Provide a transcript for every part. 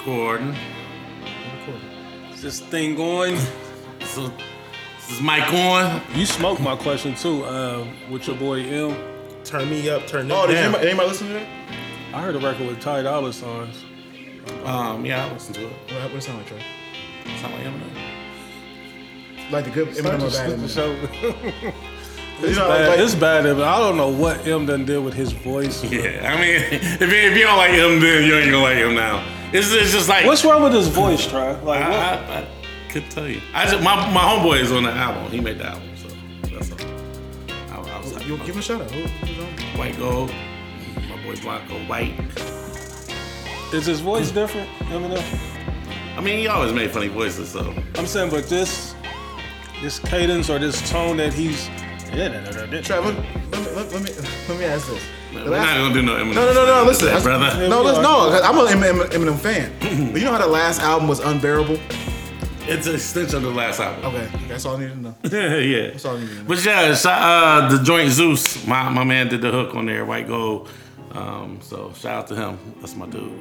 recording. Is this thing going? So, is this mic on? You smoked my question too, uh, with your boy M. Turn me up, turn it Oh, did down. anybody, anybody listen to that? I heard a record with Ty Dolla Signs. Um, yeah, I listened to it. What, what it sound like, Trey? Sound like Eminem. Like the good Eminem or bad Eminem? So, You it's, know, bad. like- it's bad. I don't know what M done did with his voice. Yeah, I mean, if you, if you don't like him, then you ain't gonna like him now. It's, it's just like What's wrong with his voice, Try? Like, I, what? I, I could tell you. I just my my homeboy is on the album. He made the album, so that's all. I, I was like, You give him a shout out. Who, who's on? White Gold. My boy Blanco White. Is his voice different, Eminem? I mean, he always made funny voices, so I'm saying, but this, this cadence or this tone that he's. Trevor, let me, let, let me let me ask this. We're The not gonna do no Eminem. No, no, no, no. Listen, That, that's- brother. No, listen, no. 'cause I'm an Eminem, Eminem fan. but you know how the last album was unbearable? It's an extension of the last album. Okay, that's all I need to know. yeah. That's all I need to know. But yeah, shout- uh, the joint Zeus, my, my man did the hook on there, White Gold. Um, so shout out to him. That's my dude.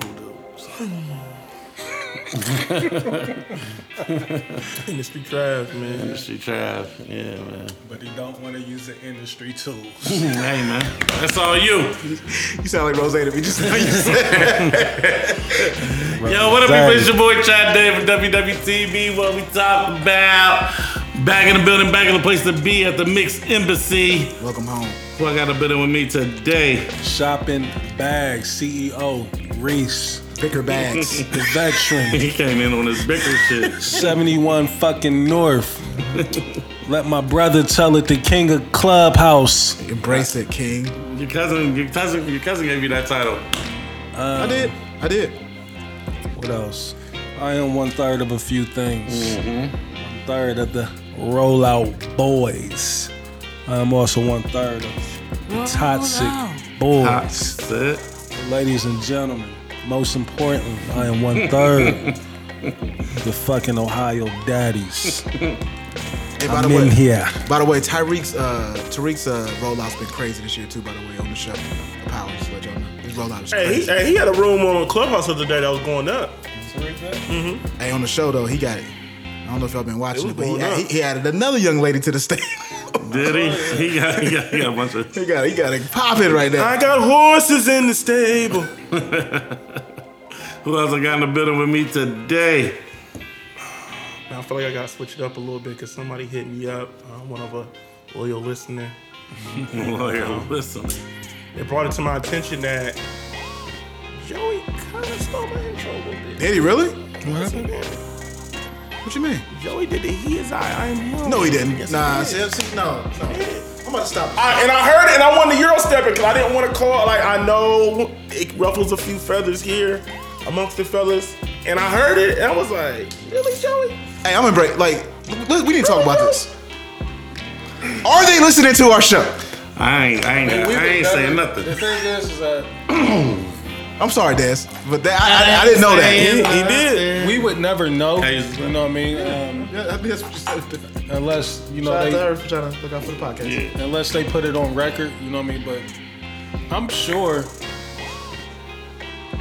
Cool dude. So, Industry trash, man. industry trash. Yeah, man. But he don't want to use the industry tools. hey, man. That's all you. You sound like Rose to me just now. You said. Yo, what up, Exactly. people? It's your boy Chad Dave from WWTV. What we talk about? Back in the building, back in the place to be at the Mixed Embassy. Welcome home. Who I got a building with me today? Shopping Bags CEO Reese, Bicker bags. the veteran, He came in on his bigger shit. 71 fucking North. Let my brother tell it, the king of Clubhouse. Embrace it, King. Your cousin, your cousin, your cousin gave you that title. I did. I did. What else? I am one third of a few things. Mm-hmm. One third of the Rollout Boys. I am also one third of the Toxic Boys. That's it. Ladies and gentlemen, most importantly, I am one third the fucking Ohio Daddies. Hey, by I'm the way, in here. By the way, Tyreek's uh, Tariq's uh, rollout's been crazy this year too. By the way, on the show, the power. Just let y'all know, his rollout is Hey, crazy. he, hey, he had a room on the Clubhouse the other day that was going up. Mm-hmm. Hey, on the show though, he got it. I don't know if y'all been watching It it, was but he, going he, up. he added another young lady to the stage. Did he? He got, he got, he got a bunch of. he got he got it popping right now. I got horses in the stable. Who else I got in the building with me today? Now, I feel like I got to switch it up a little bit because somebody hit me up, uh, one of a loyal listener. Lawyer, listen. It brought it to my attention that Joey kind of stole my intro a little bit. Did he really? Listen, man, What you mean? Joey did the he is I, I am him. No, he didn't. Yes, nah, he did. see, see, no, no. I'm about to stop. I, and I heard it, and I wanted to Eurostep it because I didn't want to call. Like I know it ruffles a few feathers here amongst the fellas, and I heard it, and I was like, "Really, Joey?" Hey, I'm gonna break. Like, look, we need to talk about this. Are they listening to our show? I ain't, I ain't, I ain't saying nothing. The thing is, is that I'm sorry, Des, but that, I, I, I didn't know that. saying- He did. we would never know. You know what I mean? Um, Yeah, I think that's what you said. unless you know Shout out to they her for trying to look out for the podcast. unless they put it on record, you know what I mean? But I'm sure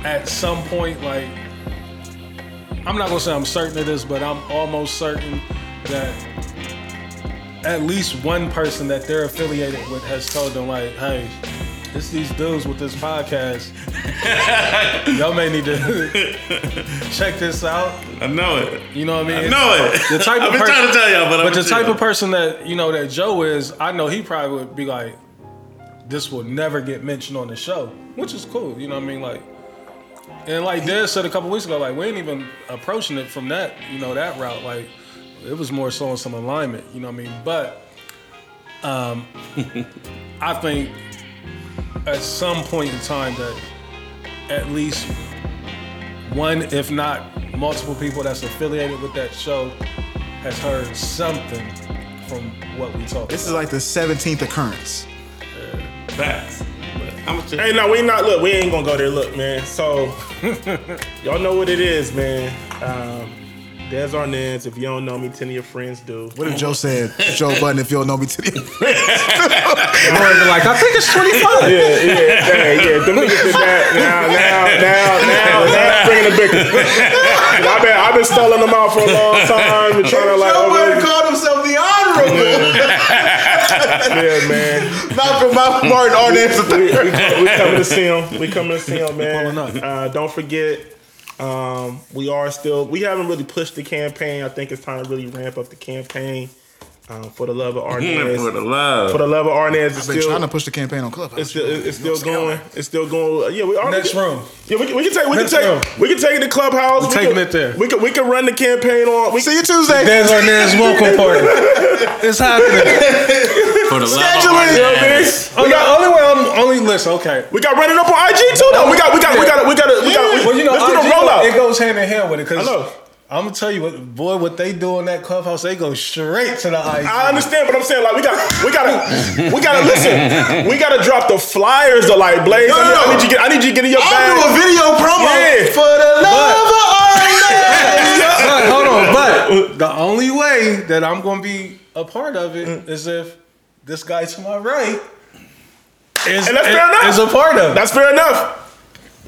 at some point, like, I'm not gonna say I'm certain of this, but I'm almost certain that at least one person that they're affiliated with has told them, like, hey, it's these dudes with this podcast. Y'all may need to check this out. I know it. You know what I mean? I know it. The type of I've been person- trying to tell y'all, but, But the type of person that you know that Joe is, I know he probably would be like, "This will never get mentioned on the show," which is cool. You know what I mean? Like, and like Des said a couple weeks ago, like we ain't even approaching it from that, you know, that route. Like, it was more so on some alignment. You know what I mean? But, um, I think at some point in time that at least one, if not multiple people that's affiliated with that show has heard something from what we talk This is like the 17th occurrence. facts. But Hey, no, we not. Look, we ain't gonna go there. Look, man. So, y'all know what it is, man. Um, Des Arnaz. If you don't know me, ten of your friends do. What if Joe said, Joe Button, if you don't know me ten of to the like, I think it's 25. Yeah, yeah, yeah, yeah. Them niggas did that. Now, now, now, now, now, bringing the big I've been I've been stalling them out for a long time and trying to like Joe oh, called himself the honorable. yeah, man. Malcolm Malcolm Martin Arnaz. we, we, we coming to see him. We coming to see him, man. Uh, don't forget, um, we are still. We haven't really pushed the campaign. I think it's time to really ramp up the campaign um, for the love of For the love. for the love of Arnaz, it's I've been still. trying to push the campaign on Clubhouse. it's still, it's still going. It's still going. Yeah, we are. Next we, room. Yeah, we can, we can take. We Next can room. take. We can take it to clubhouse. we taking can, it there. We can. We can run the campaign on. We See you Tuesday. There's our welcome party. It's happening. For the love of Scheduling. You know what I mean? Arnaz. Oh, the only way I'm only listen. Okay. We got running up on IG too. though. we got. We got. We got. We got. We got. We, Well, you know, let's do the rollout. it goes hand in hand with it. Cause I know. I'm gonna tell you what, boy, what they do in that clubhouse, they go straight to the ice. I understand, but I'm saying like we got we gotta we gotta listen. We gotta drop the flyers to like Blaze. No, I, need, no, I need you get I need you to get in your I'll bag. do a video promo Yeah. for the love of Arnaz. But hold on, but the only way that I'm gonna be a part of it is if this guy to my right is, And that's fair enough. is a part of it. That's fair enough.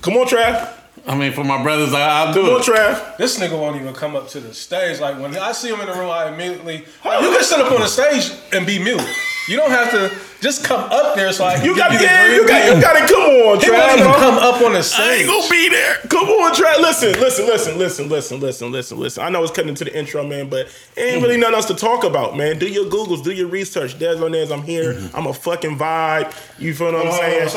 Come on, Trav. I mean, for my brothers, I, I'll do on, it. Trav. This nigga won't even come up to the stage. Like when I see him in the room, I immediately like, you can sit up on the stage and be mute. You don't have to just come up there so I can You give got you the yeah, green you got bean. you gotta come on, He won't Trav. even come up on the I ain't stage. gonna be there. Come on, Trav. Listen, listen, listen, listen, listen, listen, listen, listen. I know it's cutting into the intro, man, but ain't hmm. really nothing else to talk about, man. Do your Googles, do your research. Des Arnaz, I'm here. Mm-hmm. I'm a fucking vibe. You feel what I'm saying?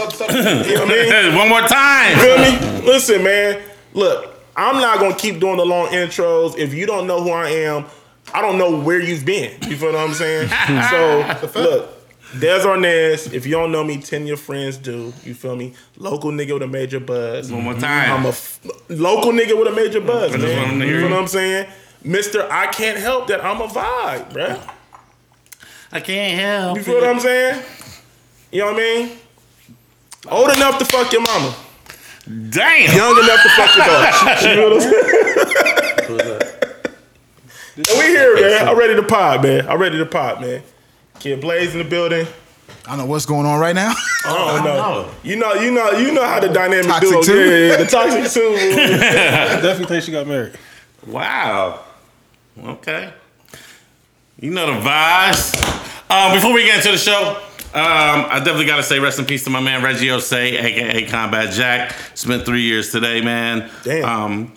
You know what I mean? One more time. feel me? Listen, man. Look, I'm not gonna keep doing the long intros. If you don't know who I am, I don't know where you've been. You feel what I'm saying? so look, Des Arnaz. If you don't know me, ten of your friends do. You feel me? Local nigga with a major buzz. One more time. I'm a f- local nigga with a major buzz, I man. You know what I'm saying? Mister, I can't help that I'm a vibe, bruh. I can't help. You feel what I'm saying? You know what I mean? Old enough to fuck your mama. Damn. young enough to fuck your daughter. You know what I'm saying? We here, man. I'm ready to pod, man. I'm ready to pod, man. Kid Blaze in the building. I don't know what's going on right now. I don't know. know. You know, you know, you know how the dynamic Toxic duo. two. Yeah, yeah, yeah, the toxic two. Definitely think she got married. Wow. Okay. You know the vibes. Um, before we get into the show, um, I definitely got to say rest in peace to my man Reggie Ossé, aka Combat Jack. Spent three years today, man. Damn. Um,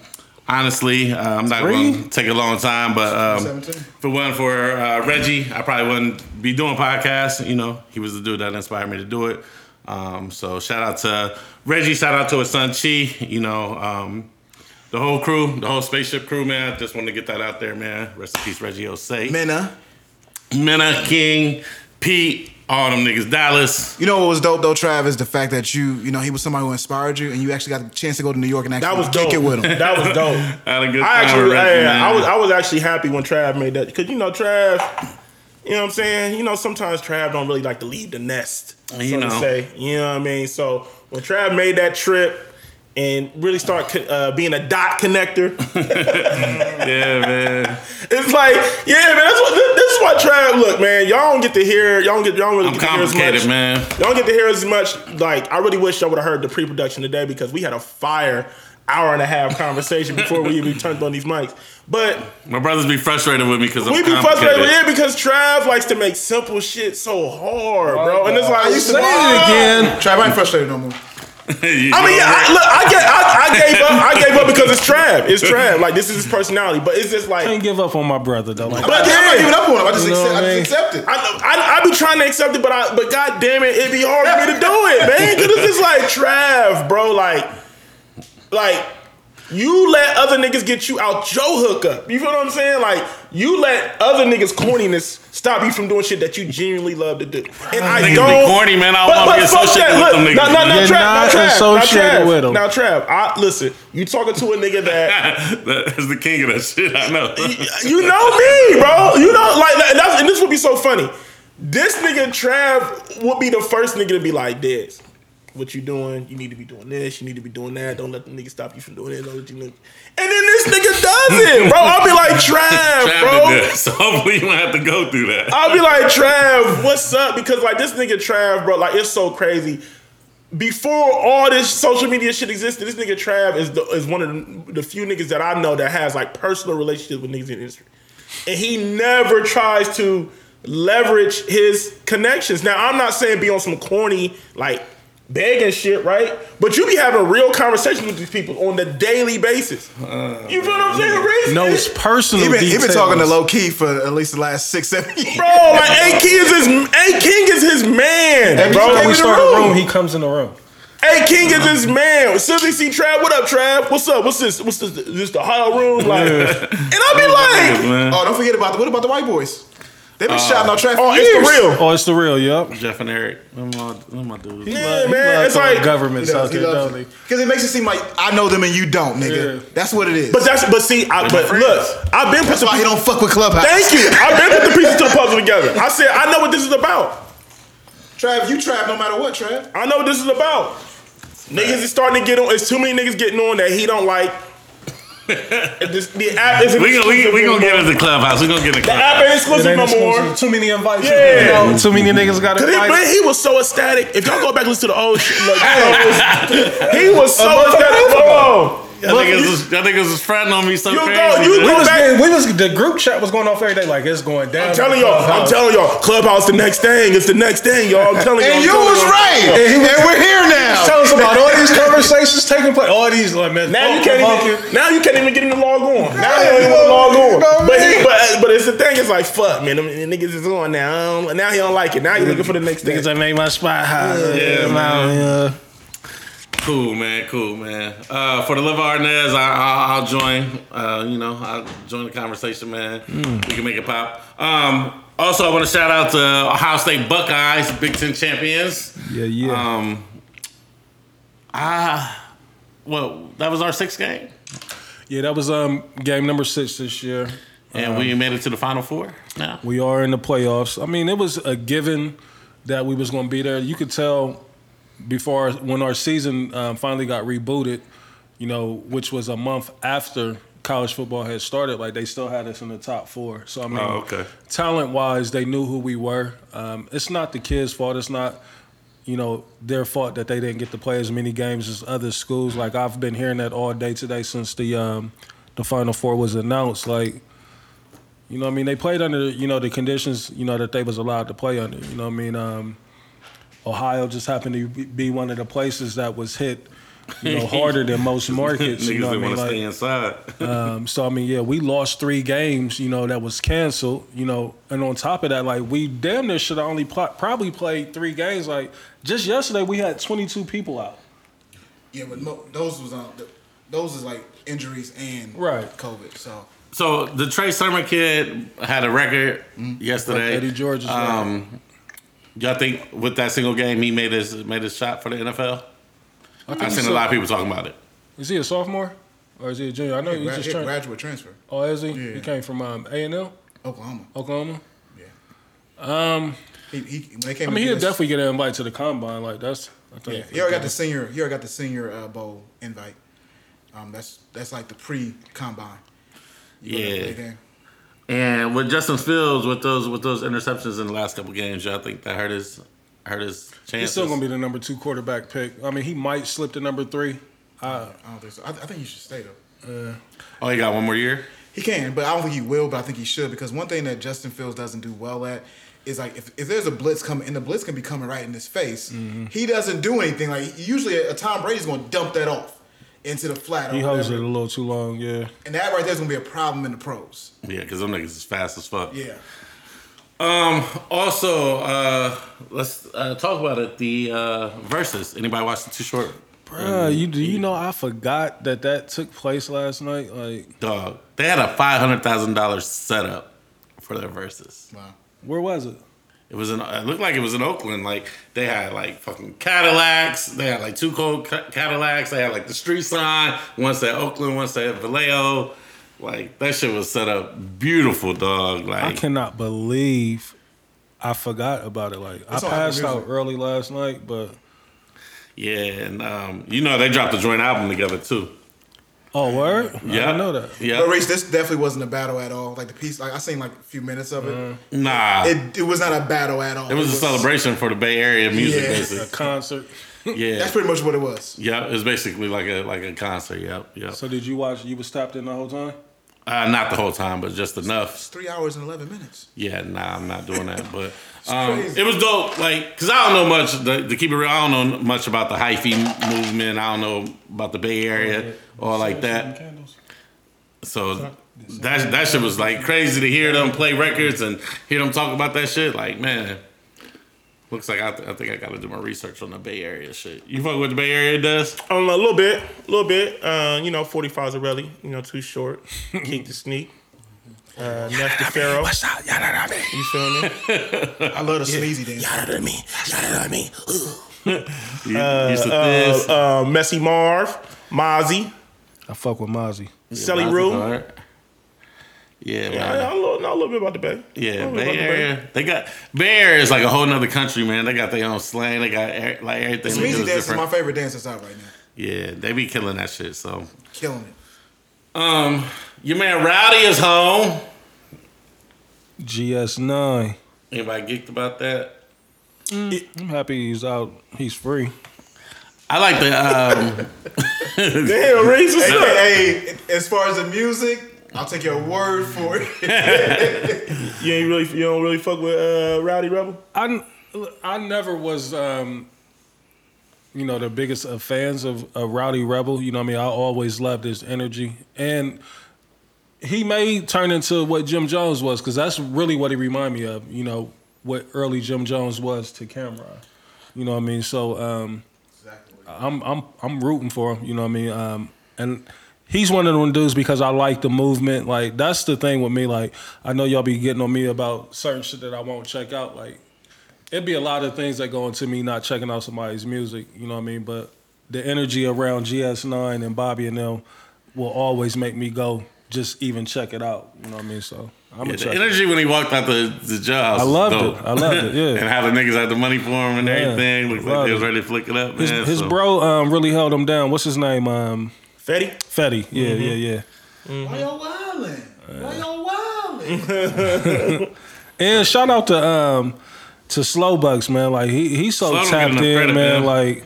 honestly, uh, I'm not going to take a long time, but um, 17. if it wasn't for uh, Reggie, I probably wouldn't be doing podcasts. You know, he was the dude that inspired me to do it. Um, so shout out to Reggie. Shout out to his son Chi. You know. Um, the whole crew, the whole spaceship crew, man. Just want to get that out there, man. Rest in peace, Reggie Ossé. Mena. Mena, King, Pete, all them niggas, Dallas. You know what was dope though, Trav, is the fact that you, you know, he was somebody who inspired you, and you actually got the chance to go to New York and actually That was kick dope. it with him. That was dope. I had a good time I actually, with I. I was, I was actually happy when Trav made that because you know Trav. You know what I'm saying? You know sometimes Trav don't really like to leave the nest. you So You to know. say. You know what I mean? So when Trav made that trip and really start uh, being a dot connector. yeah, man. It's like, yeah, man. That's what this, this is what Trav. Look, man. Y'all don't get to hear. Y'all don't get. Y'all don't really I'm get to hear as much. man. Y'all don't get to hear as much. Like, I really wish y'all would have heard the pre-production today because we had a fire hour and a half conversation before we even turned on these mics. But My brothers be frustrated with me because I'm we be frustrated with it because Trav likes to make simple shit so hard, bro. And it's like, I used to say it again. Trav, I ain't frustrated no more. You I mean, yeah, I, look, I, get, I, I gave up. I gave up because it's Trav. It's Trav. Like this is his personality. But it's just like, I Can't give up on my brother though. Like, But I'm yeah. not giving up on him. I just, You know accept, I I just accept it. I, I, I be trying to accept it, but I, but god damn it, it'd be hard for me to do it, man. Cause it's just like Trav, bro. Like, like you let other niggas get you out your hookup. You feel what I'm saying? Like you let other niggas corniness stop you from doing shit that you genuinely love to do. And I Niggas be don't. corny, man. I don't wanna be fuck associated that. with them Look, niggas, Now, now, now, You're Trav, now, not Trav, now, associated Trav, with 'em. Now, Trav, I, listen. You talking to a nigga that that is the king of that shit. I know. you know me, bro. You know, like that- that's, and this would be so funny. This nigga Trav would be the first nigga to be like this. What you doing? You need to be doing this. You need to be doing that. Don't let the nigga stop you from doing it. Don't let you. Nigga. And then this nigga does it, bro. I'll be like Trav, bro. so hopefully you won't have to go through that. I'll be like Trav, what's up? Because like this nigga Trav, bro, like it's so crazy. before all this social media shit existed, this nigga Trav is the, is one of the, the few niggas that I know that has like personal relationships with niggas in the industry, and he never tries to leverage his connections. Now, I'm not saying be on some corny like begging shit, right? But you be having real conversations with these people on the daily basis. Uh, you feel what I'm saying? Reese? knows personal He been, he been talking to low key for at least the last six, seven years. Bro, like A King is his A King is his man, Every bro. time we In the start a room, he comes in the room. A King is his man. Sylvie C Trav, what up, Trav? What's up? What's this? What's this? This the Ohio room? Like, and I'll be like. Oh, don't forget about the what about the white boys? They've been shouting out traffic. oh, it's the real. Oh, it's the real. Yep. Jeff and Eric, them my, them my dudes. Yeah, He man. love It's like, governments out there, don't he? Because it makes it seem like I know them and you don't, nigga. Yeah. That's what it is. but that's but see, I, but look, I've been put that's the why he don't fuck with Clubhouse. Thank you. I've been put the pieces to the puzzle together. I said I know what this is about. Trav, you Trav no matter what, Trav. I know what this is about. Niggas is starting to get on. It's too many niggas getting on that he don't like. This, the app isn't We gonna we, exclusive we gonna get anymore. into clubhouse. We gonna get in the The app clubhouse. ain't exclusive It ain't no exclusive. more. Too many invites. Yeah. You know, too many niggas got Cause he, invited. man, he was so ecstatic. If y'all go back and listen to the old shit, look, he was so ecstatic. Bro, Y'all niggas, was, y'all niggas was fronting on me so You go- you we was, getting, we was the group chat was going off every day like it's going down. I'm telling y'all, I'm telling y'all, Clubhouse the next thing. It's the next thing, y'all. I'm telling y'all. And I'm you telling was y'all. right. And, we're here now. Tell us about all these conversations taking place. All these like man. Now you can't even. it. Now you can't even get him to log on. Now you don't even want to log on. you know but, he, but but it's the thing. It's like fuck, man. Them niggas is on now. Now he don't like it. Now he looking for the next thing. Niggas that made my spot hot. Yeah, man. man. Cool, man. Cool, man. Uh, for the love of Arnaz, I, I'll, I'll join. Uh, you know, I'll join the conversation, man. We can make it pop. Um, also, I want to shout out to Ohio State Buckeyes, Big Ten champions. Yeah, yeah. Um, ah, well, that was our sixth game, yeah, that was um game number six this year. and we made it to the Final Four. Now, We are in the playoffs. I mean, it was a given that we was going to be there. You could tell before when our season um, finally got rebooted, you know, which was a month after college football had started. Like they still had us in the top four. So I mean, Oh, okay. talent wise, they knew who we were. Um, it's not the kids' fault. It's not. You know, their fault that they didn't get to play as many games as other schools. Like I've been hearing that all day today since the um, the Final Four was announced. Like you know I mean? They played under, you know, the conditions, you know, that they was allowed to play under. You know what I mean? Um, Ohio just happened to be- be one of the places that was hit, you know, harder than most markets. you know what I mean? want to Like, stay inside. um, so I mean, yeah, we lost three games, you know, that was canceled, you know, and on top of that, like we damn near should have only pl- probably played three games. Like just yesterday, we had 22 people out. Yeah, but mo- those was um, those is like injuries and Right. COVID. So So the Trey Sermon kid had a record yesterday. Eddie George is Um, y'all think with that single game he made his made his shot for the NFL? I I've he's seen a lot of people talking about it. Is he a sophomore or is he a junior? I know he's gra- just yeah, trying. graduate transfer, Oh, is he? Yeah. He came from um, A and L, Oklahoma. Oklahoma. Yeah. He, he when they came. I mean, he'll against- definitely get an invite to the combine. Like that's, I Yeah, he already got the senior. He already got the senior uh, bowl invite. Um, that's that's like the pre combine. Yeah. And with Justin Fields with those with those interceptions in the last couple games, y'all think that hurt his hurt his chances? He's still gonna be the number two quarterback pick. I mean, he might slip to number three. Uh, I don't think so. I, I think he should stay though. Oh, he got one more year. He can, but I don't think he will. But I think he should because one thing that Justin Fields doesn't do well at is like if, if there's a blitz coming, and the blitz can be coming right in his face, Mm-hmm. he doesn't do anything. Like usually, a Tom Brady's going to dump that off into the flat. He holds it a little too long. Yeah. and that right there's going to be a problem in the pros. Yeah, because them niggas is fast as fuck. Yeah. Um. Also, uh, let's uh, talk about it. The uh, versus. Anybody watch the Too Short? Bruh, you do you know I forgot that that took place last night. Like, Dog. They had a five hundred thousand dollars setup for their verses. Wow. where was it? It was in. It looked like it was in Oakland. Like they had like fucking Cadillacs. They had like two cold Ca- Cadillacs. They had like the street sign. One said Oakland. One said Vallejo. Like that shit was set up beautiful, dog. Like I cannot believe I forgot about it. Like, I passed out early last night, but yeah, and um, you know they dropped a joint album together too. Oh, word? I Yeah, didn't know that. Yeah, But Reese, this definitely wasn't a battle at all. Like the piece, like I seen like a few minutes of it. Uh-huh. nah. It, It it was not a battle at all. It was a celebration for the Bay Area music, Yeah. A concert. Yeah. That's pretty much what it was. Yep, it's basically like a like a concert. Yep, yep. So did you watch? You was stopped in the whole time. Uh, not the whole time, but just enough. It's three hours and eleven minutes. Yeah, nah, I'm not doing that. But um, crazy. it was dope. Like, cause I don't know much. To, to keep it real, I don't know much about the hyphy movement. I don't know about the Bay Area or like that. So that that shit was like crazy to hear them play records and hear them talk about that shit. Like, man, looks like I, th- I think I got to do my research on the Bay Area shit. You fuck with the Bay Area does? Um, a little bit, a little bit. Uh, you know, 45 Zarelli, you know, too short. Keak da Sneak. Uh, Nef the Pharaoh. You feel me? I love the sneezy dance. You, used to this. Uh, Messy Marv, Mozzy, I fuck with Mozzy. Selly Yeah, Rue. alright. Yeah, Yeah, man. I know, know a little bit about the Bay. Yeah, Know a Bay bit the Area. They got Bay Area is like a whole nother country, man. They got their own slang. They got like everything. they do Sneezy is dance is my favorite dance that's out right now. Yeah, they be killing that shit. So, Killing it. um, your man Rowdy is home. GS9. Anybody geeked about that? I'm happy he's out. He's free. I like the um, Damn, Reese, what's up? Hey, hey, as far as the music, I'll take your word for it. You ain't really, you don't really fuck with uh, Rowdy Rebel. I, I never was, um, you know, the biggest of fans of, of Rowdy Rebel. You know what I mean? I always loved his energy. And he may turn into what Jim Jones was, because that's really what he reminded me of, you know, what early Jim Jones was to Cam'ron. You know what I mean? So um, I'm I'm I'm rooting for him, you know what I mean? Um, and he's one of them dudes because I like the movement. Like that's the thing with me. Like I know y'all be getting on me about certain shit that I won't check out. Like it'd be a lot of things that go into me not checking out somebody's music, you know what I mean? But the energy around GS9 and Bobby and them will always make me go just even check it out. You know what I mean? So I'm yeah, the energy when he walked out the, the job. I loved it. I loved it, yeah. and how the niggas had the money for him and Yeah, everything. Looks like loved they was ready to flick it up. His, man, his so- bro um, really held him down. What's his name? Um, Fetty. Fetty. Yeah, yeah, yeah. Why y'all wildin'? Why y'all wildin'? And shout out to um to Slow Bucks, man. Like he he's so Slow tapped in, credit, man. man. Like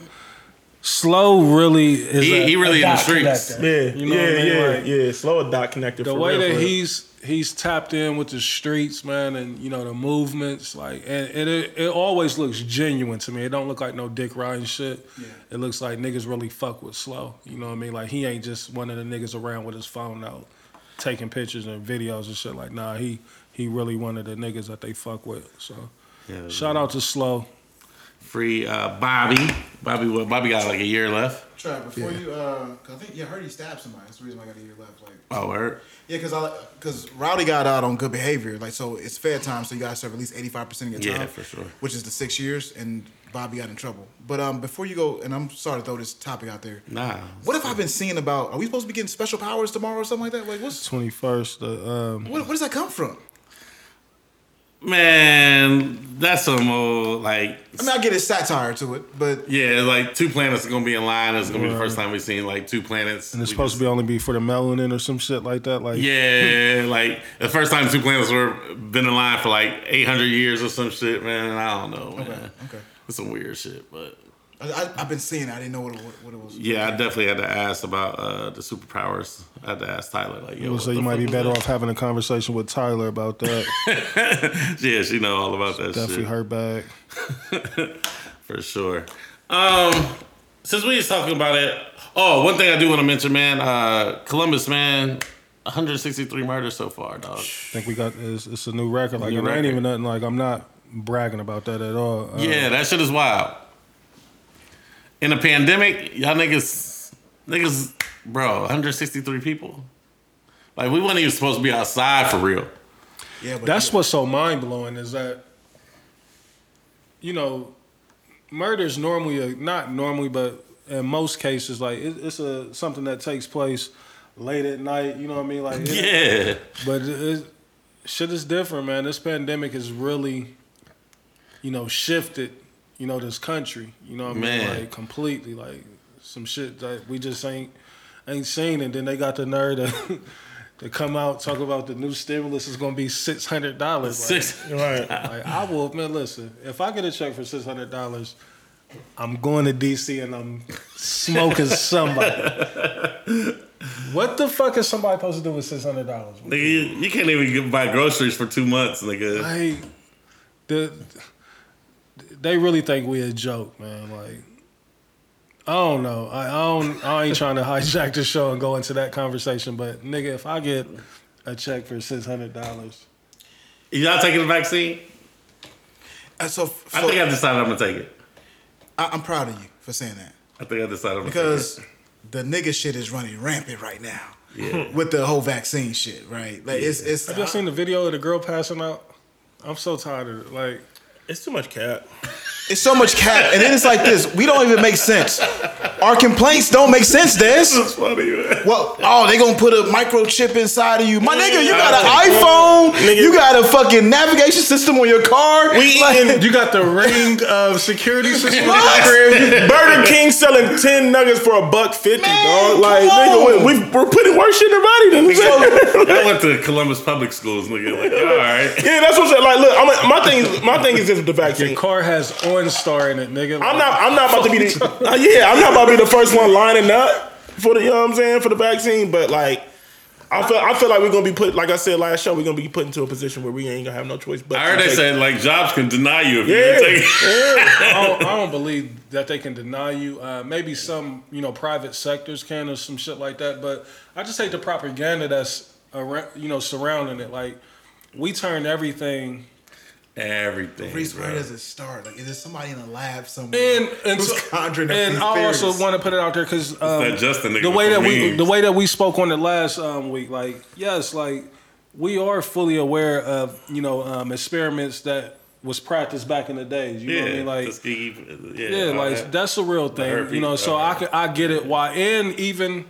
Slow really is. He- a- he really a in the streets. connector. Yeah, You know yeah, what I mean? yeah, Like, yeah. Slow a dot connected. The for way real, that real. he's he's tapped in with the streets, man, and you know the movements, like, and, and it, it always looks genuine to me. It don't look like no Dick Ryan shit. It looks like niggas really fuck with Slow. You know what I mean? Like he ain't just one of the niggas around with his phone out taking pictures and videos and shit. Like, nah, he he really one of the niggas that they fuck with. So Yeah, shout out to Slow. free uh, Bobby. Bobby, what? Bobby got like a year left. Try before you, uh, 'cause I think yeah, I heard he stabbed somebody. That's the reason why I got a year left. Like, Oh, word. yeah, cause I, cause Rowdy got out on good behavior. Like, so it's fair time, so you gotta serve at least eighty five percent of your time. Yeah, time. for sure. Which is the six years, and Bobby got in trouble. But um, before you go, and I'm sorry to throw this topic out there. Nah. What have I been seeing about? Are we supposed to be getting special powers tomorrow or something like that? Like, what's Twenty first. Uh, um, what, where does that come from? Man, that's some old like. I mean, I get his satire to it, but Yeah, like two planets are gonna be in line. It's gonna be the first time we've seen like two planets. and it's supposed to be only be for the melanin or some shit like that. Like Yeah, like the first time two planets were been in line for like eight hundred years or some shit, man. I don't know, man. okay. It's some weird shit, but I, I, I've been seeing. it. I didn't know what it, what it was. yeah, I definitely had to ask about uh, the superpowers. I had to ask Tyler, like, yo, So you might be better is off having a conversation with Tyler about that. that? Yeah, she know all about that Definitely shit her bag. for sure. Um, since we was talking about it, oh, one thing I do want to mention, man, uh, Columbus, man, 163 murders so far, dog. I think we got it's, it's a new record. Like New and it ain't even nothing. Like I'm not bragging about that at all. Uh, Yeah, that shit is wild. In a pandemic, y'all niggas, niggas, bro, 163 people. Like we weren't even supposed to be outside for real. Yeah, but That's what's so mind blowing is that, you know, murder's normally a, not normally, but in most cases, like it, it's a something that takes place late at night. You know what I mean? Like it- Yeah, But it, it, shit is different, man. This pandemic has really, you know, shifted, you know, this country. You know what I mean? Man. Like completely, like some shit that we just ain't ain't seen. And then they got the nerve to, to come out talk about the new stimulus is gonna be six hundred dollars. six. Right. Like, I will, man. Listen, if I get a check for six hundred dollars, I'm going to DC and I'm smoking somebody. what the fuck is somebody supposed to do with six hundred dollars? Nigga, you, you can't even buy groceries for two months, nigga. Like the they really think we a joke, man. Like I don't know. I, I don't. I ain't trying to hijack the show and go into that conversation. But nigga, if I get a check for six hundred dollars, You not taking the vaccine? Uh, so, I think I decided I'm gonna take it. I, I'm proud of you for saying that I think I decided I'm gonna because take it. the nigga shit is running rampant right now Yeah. with the whole vaccine shit. Right? Like it's it's. I just seen the video of the girl passing out. I'm so tired of it. Like It's too much cap. It's so much cap, and then it's like this. We don't even make sense. Our complaints don't make sense, Des. That's funny, man. Well, oh, they gonna put a microchip inside of you, my nigga. You got an iPhone. Nigga. You got a fucking navigation system on your car. We Like- eating you got the ring of security system. What? Burger King selling ten nuggets for a buck fifty, Man, dog. Like come nigga, on. we, we, we're putting worse shit in their body than this. I went to Columbus Public Schools, nigga. Like, all right. Yeah, that's what I'm saying. Like, look, I'm, my thing, is, my thing is this with the vaccine. Your car has OnStar in it, nigga. I'm not, I'm not about to be the, uh, yeah, I'm not about to be the first one lining up for the, you know what I'm saying, for the vaccine. But like, I feel, I feel like we're gonna be put, like I said last show, we're gonna be put into a position where we ain't gonna have no choice. But I heard they take- said like jobs can deny you if you yeah, take yeah. I don't, I don't believe that they can deny you. Uh, maybe some, you know, private sectors can or some shit like that. But I just hate the propaganda that's, around, you know, surrounding it. Like we turn everything. Everything. Reese, bro. where does it start? Like, is there somebody in a lab somewhere And and, who's so- conjuring up and these I theories? also want to put it out there because um, that Justin nigga the way that the we the way that we spoke on it last um, week, like yes, like we are fully aware of you know um, experiments that was practiced back in the days. You know what I mean? Like Tuskegee, yeah, yeah, like that. that's a real thing. You know, so I can, I get it why, and even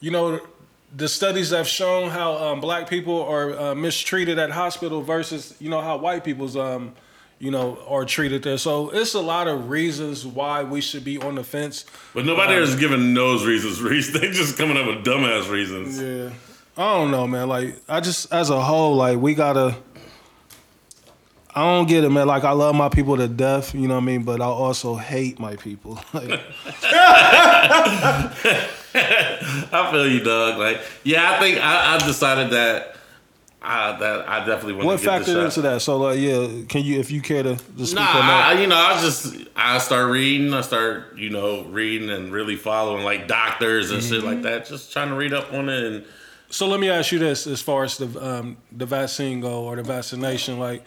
you know the studies have shown how um, black people are uh, mistreated at hospital versus you know how white people's um you know are treated there. So it's a lot of reasons why we should be on the fence. But nobody is giving those reasons. Reese, they just coming up with dumbass reasons. Yeah, I don't know, man. Like I just as a whole, like we gotta. I don't get it, man. Like I love my people to death, you know what I mean. But I also hate my people. Like, I feel you, dog. Like, yeah, I think I, I decided that. Uh, that I definitely want what to get factored the shot. into that? So, like, yeah, can you, if you care to, speak Nah, on that? I, you know, I just I start reading. I start you know reading and really following like doctors and shit Mm-hmm. like that. Just trying to read up on it and So let me ask you this: as far as the um, the vaccine go or the vaccination, like,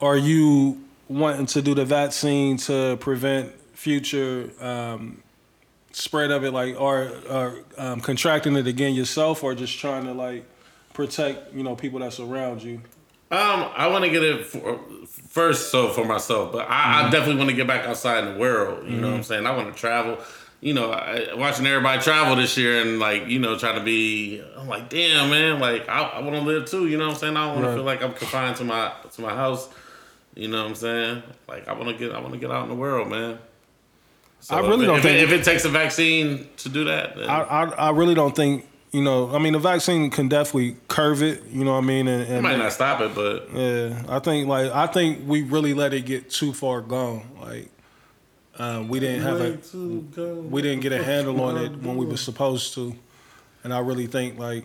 are you wanting to do the vaccine to prevent future um, spread of it, like, or, or um, contracting it again yourself, or just trying to like protect, you know, people that's around you? Um, I want to get it for, first, so for myself, but I, I definitely want to get back outside in the world. You know what I'm saying? I want to travel. You know, I, watching everybody travel this year and like you know trying to be, I'm like, damn man, like I, I want to live too. You know what I'm saying? I don't want Right. to feel like I'm confined to my to my house. You know what I'm saying? Like I want to get I want to get out in the world, man. So I really if, don't if, think- it, if it takes a vaccine to do that, then I, I I really don't think. You know, I mean, the vaccine can definitely curve it. You know what I mean? And, it might not stop it, but Yeah, I think like I think we really let it get too far gone. Like um, we didn't have a we didn't get a handle on it when we were supposed to, and I really think like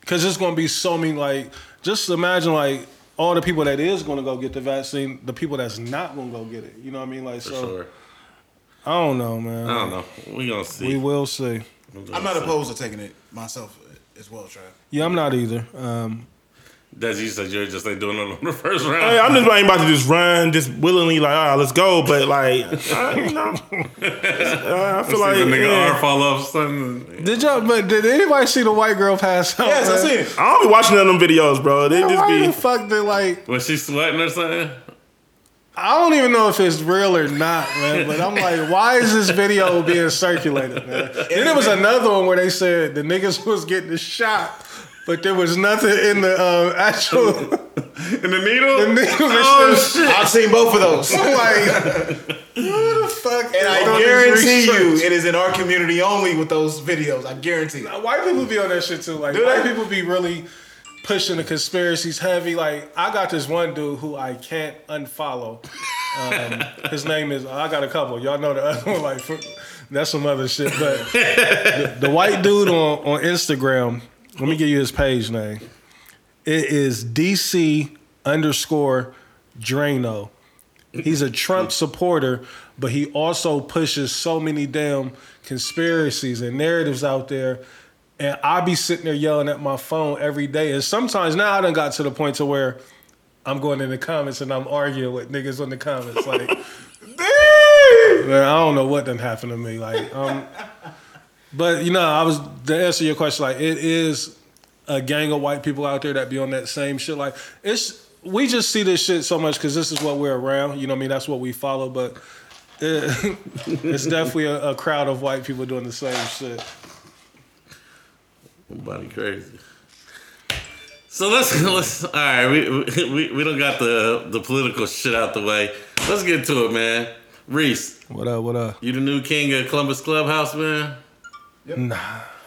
because it's gonna be so many like just imagine like all the people that is gonna go get the vaccine, the people that's not gonna go get it. You know what I mean? Like for so sure. I don't know, man. I don't know. We gonna see. We will see. I'm not see. opposed to taking it myself as well, Trav. Yeah, I'm not either. Um, Desi, you said you're just like doing it on the first round. Hey, I'm just ain't about to just run, just willingly like, all right, let's go. But like, I, you know, I feel like the nigga yeah. arm fall off something. did y'all? But did anybody see the white girl pass out? Yes, I man? seen it. I don't be watching none of them videos, bro. They just Why be. the fuck did like? Was she sweating or something? I don't even know if it's real or not, man. But I'm like, why is this video being circulated, man? Then there was another one where they said the niggas was getting the shot, but there was nothing in the uh, actual. In the needle? The needle oh, was shit. I've seen both of those. I'm like, what the fuck? And I guarantee you, it is in our community only with those videos. I guarantee. you. White people be on that shit too. Like Do white they? people be really pushing the conspiracies heavy. Like I got this one dude who I can't unfollow Um, his name is. I got a couple. Y'all know the other one. Like that's some other shit. But the, the white dude on on Instagram. Let me give you his page name. It is DC underscore Drano. He's a Trump supporter, but he also pushes so many damn conspiracies and narratives out there. And I be sitting there yelling at my phone every day. And sometimes now I done got to the point to where I'm going in the comments and I'm arguing with niggas in the comments. Like, man, I don't know what done happened to me. Like, um, but you know, I was to answer your question. Like, it is a gang of white people out there that be on that same shit. Like, it's we just see this shit so much because this is what we're around. You know what I mean? That's what we follow. But it, it's definitely a, a crowd of white people doing the same shit. Nobody crazy. So let's let's all right. We we we don't got the the political shit out the way. Let's get to it, man. Reese, What up? What up? you the new king of Columbus Clubhouse, man. Nah,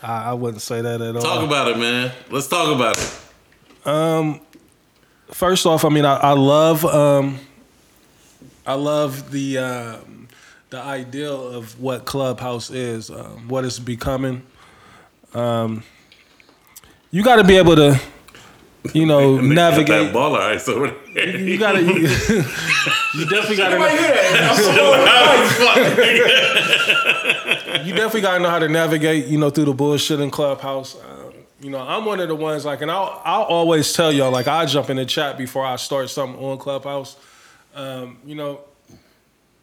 I, I wouldn't say that at all. Talk about it, man. Let's talk about it. Um, First off, I mean, I, I love, um, I love the um, the ideal of what Clubhouse is, um, what it's becoming. Um, you got to be able to, you know, Nigga navigate. that baller ice over there. You gotta, you, you definitely gotta, you definitely gotta know how to navigate, you know, through the bullshit in Clubhouse. Um, you know, I'm one of the ones like, and I'll, I'll always tell y'all like, I jump in the chat before I start something on Clubhouse. Um, you know,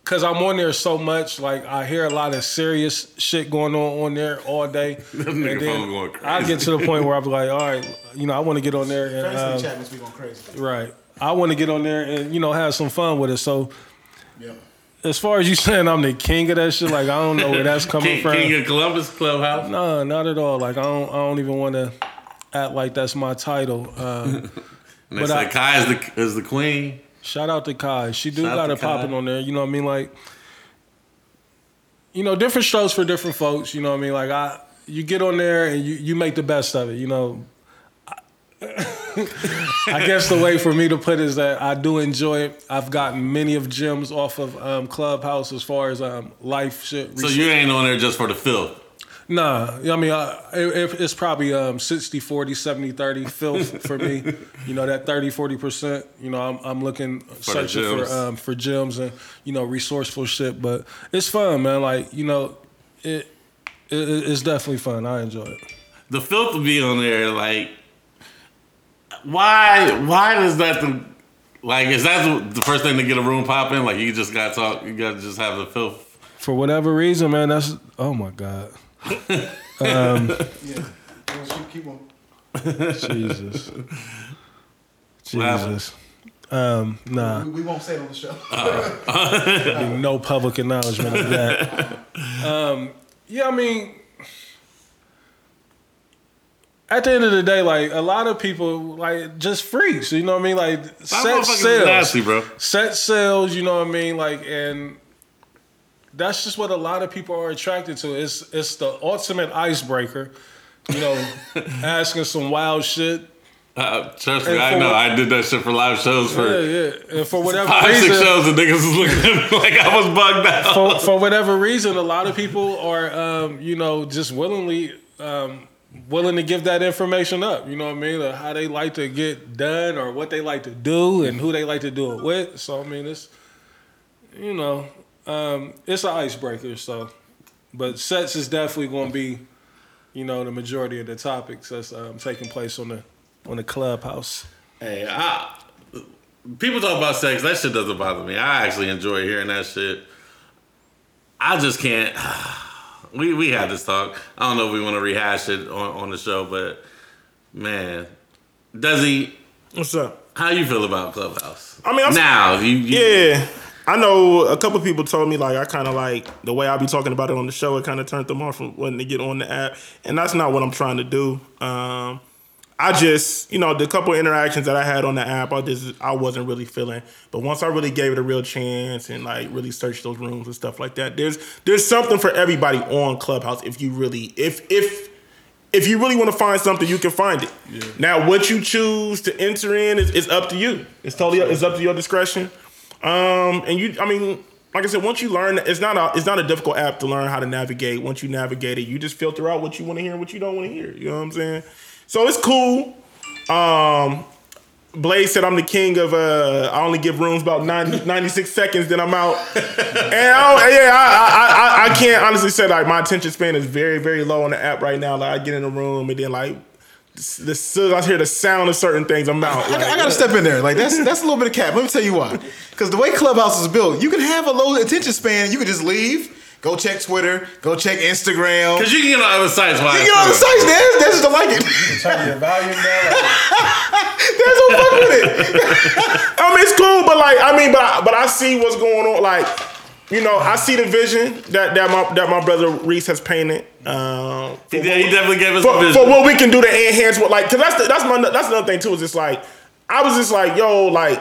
cause I'm on there so much, like I hear a lot of serious shit going on on there all day, and then phone going crazy. I get to the point where I'm like, all right, you know, I want to get on there and Fantasy um, chat must be going crazy. Right. I want to get on there and you know have some fun with it. So Yeah. as far as you saying I'm the king of that shit, like I don't know where that's coming King, from. king of Columbus Clubhouse. no, not at all. Like I don't. I don't even want to act like that's my title. Um, And they But say I- Kai is the is the queen. Shout out to Kai. She do Shout got it popping on there. You know what I mean? Like, you know, different strokes for different folks. You know what I mean? Like I, you get on there and you you make the best of it. You know. I guess the way for me to put it is that I do enjoy it. I've gotten many of gems off of um, Clubhouse as far as um, life shit. So you ain't on there just for the filth. Nah, I mean, uh, it, it- it's probably um, 60, 40, 70, 30 filth for me. You know, that 30, 40%, you know, I'm, I'm looking, searching for, um, for gems and, you know, resourceful shit. But it's fun, man. Like, you know, it, it it's definitely fun. I enjoy it. The filth will be on there. Like, why? Why does that? The, like, is that the, the first thing to get a room popping? Like, you just got to talk. You got to just have the filth. For whatever reason, man, that's, oh my God. Yeah. Keep on. Jesus. Jesus. Um, nah. We, we won't say it on the show. be no public acknowledgement of that. Um, yeah, I mean, at the end of the day, like a lot of people, like just freaks. You know what I mean? Like set sales, nasty, bro. set sales. You know what I mean? Like, and that's just what a lot of people are attracted to. It's it's the ultimate icebreaker. You know, asking some wild shit. Uh, trust me, I know. what- I did that shit for live shows for Yeah, yeah. And for whatever five, reason, six shows, and niggas was looking at me like I was bugged out. for, for whatever reason, a lot of people are, um, you know, just willingly um, willing to give that information up. You know what I mean? Or how they like to get done, or what they like to do, and who they like to do it with. So I mean, it's, you know, um, it's an icebreaker. So, but sets is definitely going to be, you know, the majority of the topics that's um, taking place on the on the clubhouse. Hey, I, people talk about sex. That shit doesn't bother me. I actually enjoy hearing that shit. I just can't. We we had this talk. I don't know if we want to rehash it on, on the show, but man, does he? What's up? How you feel about Clubhouse? I mean, I'm- now you, you Yeah. I know a couple people told me like I kind of like the way I be talking about it on the show. It kind of turned them off from wanting to get on the app, and that's not what I'm trying to do. Um, I just, you know, the couple interactions that I had on the app, I just I wasn't really feeling. But once I really gave it a real chance and like really searched those rooms and stuff like that, there's there's something for everybody on Clubhouse if you really if if if you really want to find something, you can find it. Now, what you choose to enter in is, is up to you. It's totally it's up to your discretion. Um, and you, I mean, like I said, once you learn, it's not a it's not a difficult app to learn how to navigate. Once you navigate it, you just filter out what you want to hear and what you don't want to hear. You know what I'm saying? So it's cool. Um, Blaze said I'm the king of uh I only give rooms about 90, 96 seconds, then I'm out. And I yeah, I, I I I can't honestly say like my attention span is very, very low on the app right now. Like I get in a room and then like the soon as I hear the sound of certain things, I'm out. I, Like, I gotta step in there. Like that's that's a little bit of cap. Let me tell you why. Because the way Clubhouse is built, you can have a low attention span. You can just leave, go check Twitter, go check Instagram. Cause you can get on other sites. While You get on the sites, man. That's just to like it. Turn your volume down. There's no fuck with it. I mean, it's cool, but like, I mean, but I, but I see what's going on. Like, you know, I see the vision that that my that my brother Reese has painted. Um, He, did- he definitely gave us for, a vision. for what we can do to enhance what, like, cause that's the, that's my that's another thing too. Is just like, I was just like, yo, like,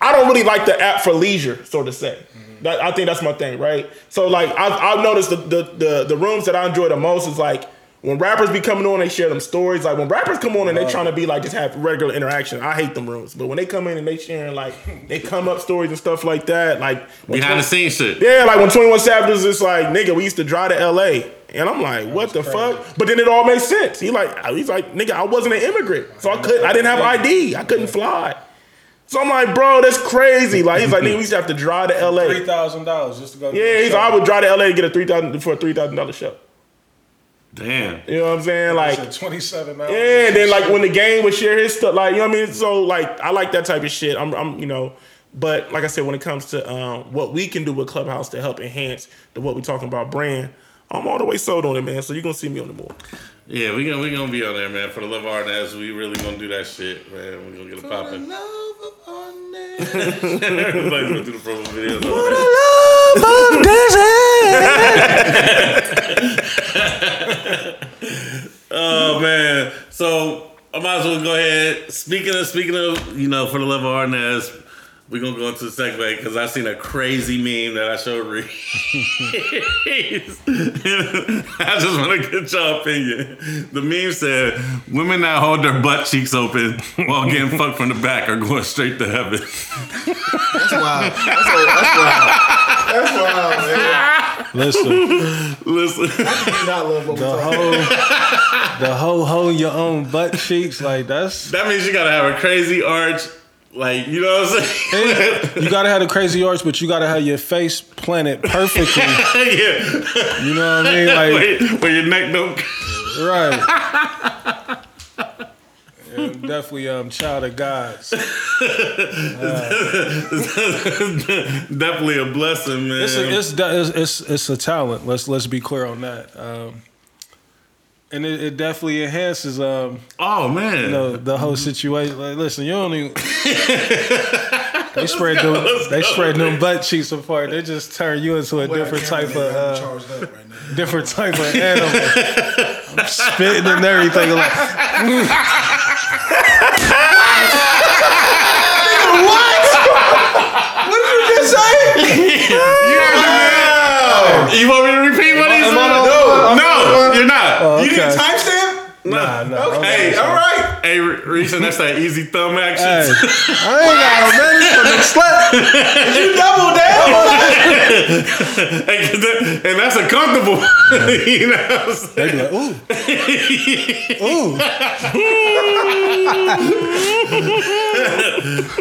I don't really like the app for leisure, so to say. That, I think that's my thing, right? So like, I've, I've noticed the, the the the rooms that I enjoy the most is like. When rappers be coming on, they share them stories. Like when rappers come on and they trying to be like just have regular interaction. I hate them rooms, but when they come in and they sharing like they come up stories and stuff like that, like when Behind the scenes shit. yeah, like when Twenty One Savage is just like, nigga, we used to drive to L.A. and I'm like, what the fuck? But then it all makes sense. He like, he's like, nigga, I wasn't an immigrant, so I couldn't, I didn't have ID, I couldn't fly. So I'm like, bro, that's crazy. Like he's like, nigga, we used to have to drive to LA. Three thousand dollars just to go. to Yeah, the he's show. like, I would drive to L.A. to get a three thousand for a three thousand dollar show. Damn. You know what I'm saying? Like. Twenty-seven hours. Yeah, and then like when the game would share his stuff, like you know what I mean. So like I like that type of shit. I'm, I'm you know, but like I said, when it comes to um, what we can do with Clubhouse to help enhance the what we're talking about brand, I'm all the way sold on it, man. So you're gonna see me on the board. Yeah, we gonna we gonna be on there, man. For the love of Arnaz, we really gonna do that shit, man. We gonna get it popping. like go through the promo video. Oh man. So I might as well go ahead. Speaking of speaking of, you know, for the love of Arnaz, we're gonna go into the segue because I seen a crazy meme that I showed Reese. I just want to get your opinion. The meme said, "Women that hold their butt cheeks open while getting fucked from the back are going straight to heaven." That's wild. That's, that's wild. That's wild, man. Listen, Listen, I do not love what the whole, the whole hold your own butt cheeks, like that's. that means you gotta have a crazy arch, like you know what I'm saying? You gotta have the crazy arch, but you gotta have your face planted perfectly. yeah, You know what I mean? Like, where, where your neck don't. right. Yeah, definitely, um, child of God's. Definitely a blessing, man. It's a, it's, it's it's it's a talent. Let's let's be clear on that. Um, and it, it definitely enhances um, oh man, you know, the whole situation. Like, listen, you don't even. They spread them. They spread them butt cheeks apart. They just turn you into a about. different type of uh, right different type of animal. I'm spitting and everything. Like, What did you just say? you want me to repeat what he said? No. no, you're not. You need a Okay. timestamp? nah, nah. Hey, All Hey, that's that easy thumb action. Hey, I ain't got a minute for the slap. You double down. Hey, 'cause that- and that's a comfortable. you know what I'm saying? They be like, ooh, ooh.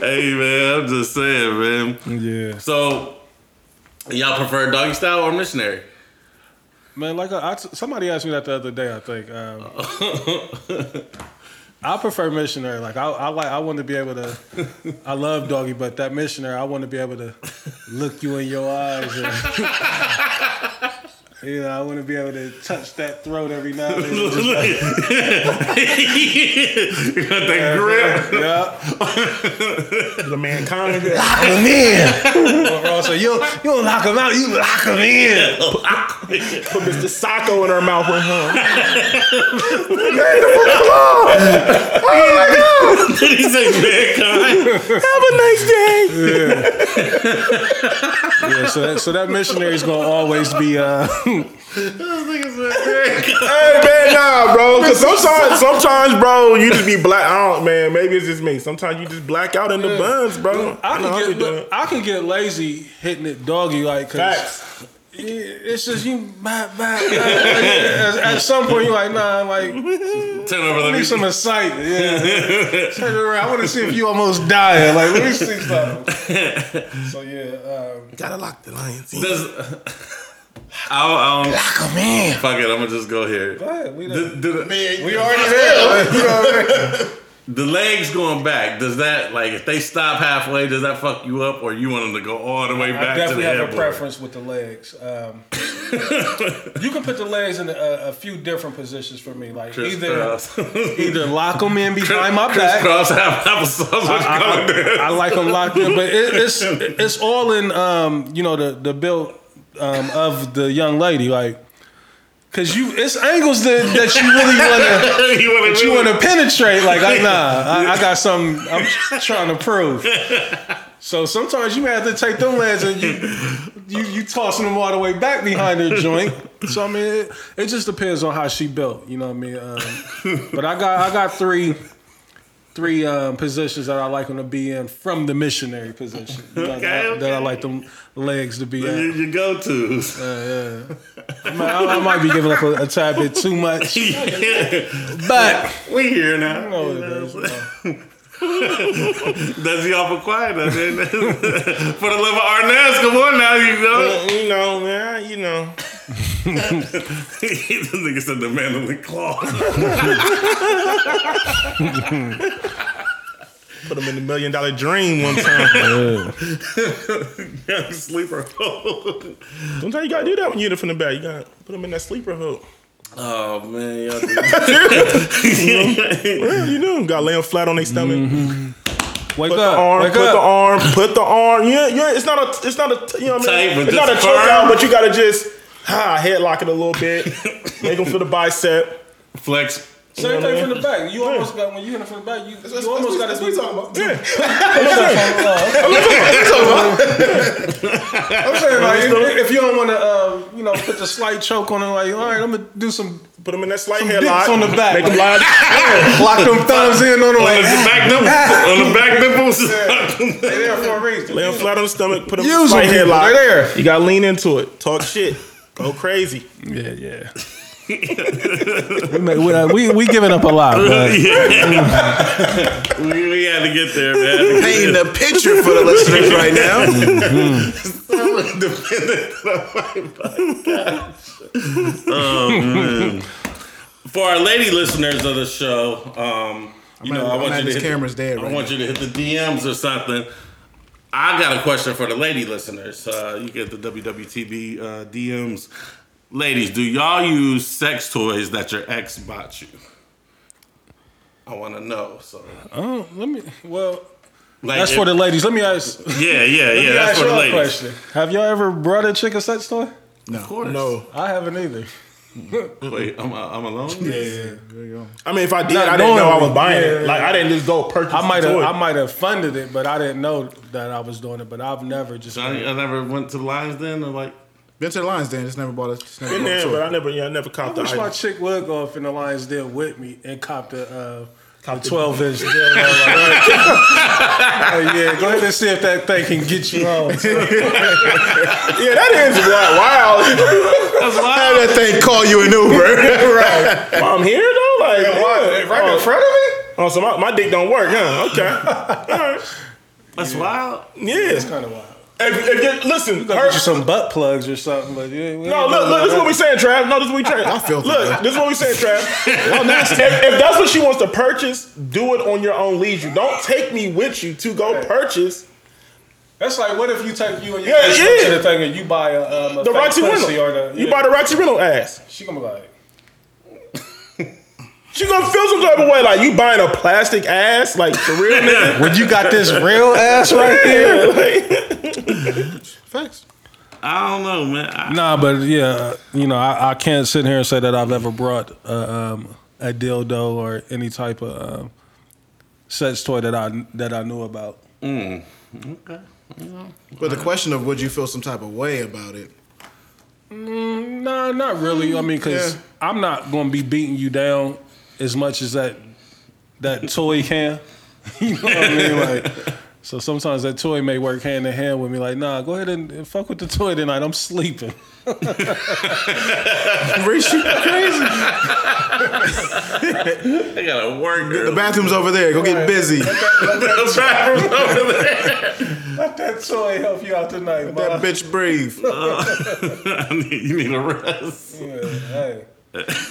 Hey, man, I'm just saying, man. Yeah, So, y'all prefer doggy style or missionary? man. Like I, I somebody asked me that the other day. I think. Um, I prefer missionary. Like I, I like. I want to be able to. I love doggy, but that missionary, I want to be able to look you in your eyes. And, you know, I want to be able to touch that throat every now and then. Like, you got that grip. yeah. The mankind. Lock him in. Bro, so you you don't lock him out. You lock him in. Put Mr. Sacco in her mouth with him. Did he say mankind? Have a nice day. Yeah. So that, so that missionary is gonna always be. Uh, Hey man, nah, bro. bro. Because sometimes, sometimes, bro, you just be black. out, man. Maybe it's just me. Sometimes you just black out in the buns, bro. I know how can we doing. get I can get lazy hitting it doggy like cause Facts. it's just you bah, bah, bah. at, at some point you're like nah like Turn over. I Let me need some excitement yeah turn it around I want to see if you almost dying like let me see something so yeah um, Gotta lock the lions. In. Does, I'll, I'll, Come in. fuck it. I'm gonna just go here. go ahead we Do, done- do the, we already there the legs going back, does that like if they stop halfway, does that fuck you up, or you want them to go all the way I back to definitely the have a preference with the legs. Um, you can put the legs in a, a few different positions for me, like either Crisscross. either lock them in behind my back. Crisscross half applesauce. What I. I, I like them locked in, but it, it's it's all in um, you know the the build um, of the young lady, like because you it's angles that, that you really want to you want that you want to penetrate. Like I, nah, I, I got something I'm trying to prove. So sometimes you may have to take them legs and you you you tossing them all the way back behind the joint. So I mean, it, it just depends on how she built. You know what I mean? Um, but I got I got three three um, positions that I like them to be in from the missionary position. Okay, that, okay. that I like them legs to be You, at. you go tos. I, might- I might be giving up a, a tad bit too much, but we here now. you know what it is. That's the awful quiet. I mean, For the love of Arnaz, come on now, you know. You know, man. You know. the nigga said the mandible claw. Put them in the million dollar dream one time. Young sleeper. hole. Sometimes you gotta do that when you're from the back. You gotta put them in that sleeper hook. Oh man, y'all Yeah, you do. Gotta lay them flat on their stomach. Wake Put the arm, wake put up. the arm, put the arm. Yeah, yeah. It's not a, it's not a, you know what I mean. but It's not a choke out, but you gotta just ah, headlock it a little bit, make them feel the bicep. flex. Same You know what I thing from the back. You almost got when you hit it from the back. You, you almost got to do. Yeah, I'm saying like if, if you don't want to, uh, you know, put the slight choke on it, like all right, I'm gonna do some put them in that slight Some headlock on the back. Make them lie. lock them thumbs in on them On like the back nipples. On the back nipples. they there for a reason. Lay them flat on the stomach. Put them in Use slight them, people. headlock. They're there. You gotta lean into it. Talk shit. Go crazy. Yeah, yeah. We, make- we, we we giving up a lot, but we, we had to get there, man. Painting the picture for the listeners right now. For our lady listeners of the show, um, you know, I I'm want you to hit camera's the, dead I right want you to hit the DMs or something. I got a question for the lady listeners. Uh, you get the WWTB uh, DMs. Ladies, do y'all use sex toys that your ex bought you? I want to know. So, oh, let me. Well, like, that's if- for the ladies. Let me ask. Yeah, yeah, yeah. That's for the a ladies. question. Have y'all ever brought a chick a sex toy? Of course. No. I haven't either. Wait, I'm, I'm alone. Yeah. I mean, if I did, Not I didn't know I was buying Yeah. it. Like I didn't just go purchase. I might have. I might have funded it, but I didn't know that I was doing it. But I've never just. So I, I never went to the Lions Den or like. Been to the Lions Den, just never bought a, just never Been bought there, toy. but I never, yeah, I never copped I wish item. my chick would go up in the Lions Den with me and cop the uh, Cop 12 inch. yeah, go ahead and see if that thing can get you on. Yeah, that is wild. wild. That's Have wild. that thing call you an Uber. right. While I'm here though, like yeah, right oh, in front of me? Oh, so my, my dick don't work, huh? Okay. All right. That's wild. Yeah. It's kind of wild. If, if you, listen, Get her, you some butt plugs or something, but yeah. we no, ain't look, doing look, this is what we that. saying, Trav. No, this is what we saying. I feel Look, that. this is what we saying, Trav. if, if that's what she wants to purchase, do it on your own leisure. Don't take me with you to go purchase That's like, what if you take you and your Yeah, yeah. to the thing and you buy a, um, a the Roxy Rental. or the You buy the Roxy Rental ass. She gonna be like, She gonna feel some type of way, like you buying a plastic ass, like for real, nigga. when you got this real ass right here. Like, Facts. I don't know, man. I, Nah, but yeah, you know, I, I can't sit here and say that I've ever brought uh, um, a dildo or any type of um, sex toy that I that I knew about. okay. But the question of would you feel some type of way about it? Nah, not really. I mean, because Yeah. I'm not going to be beating you down as much as that that toy can. you know what I mean? Like, so sometimes that toy may work hand in hand with me. Like, nah, go ahead and, and fuck with the toy tonight. I'm sleeping. Reese, you crazy. I gotta work. The bathroom's over there. Go get busy. Let that toy help you out tonight, Let That bitch breathe. you need a rest. Yeah, hey.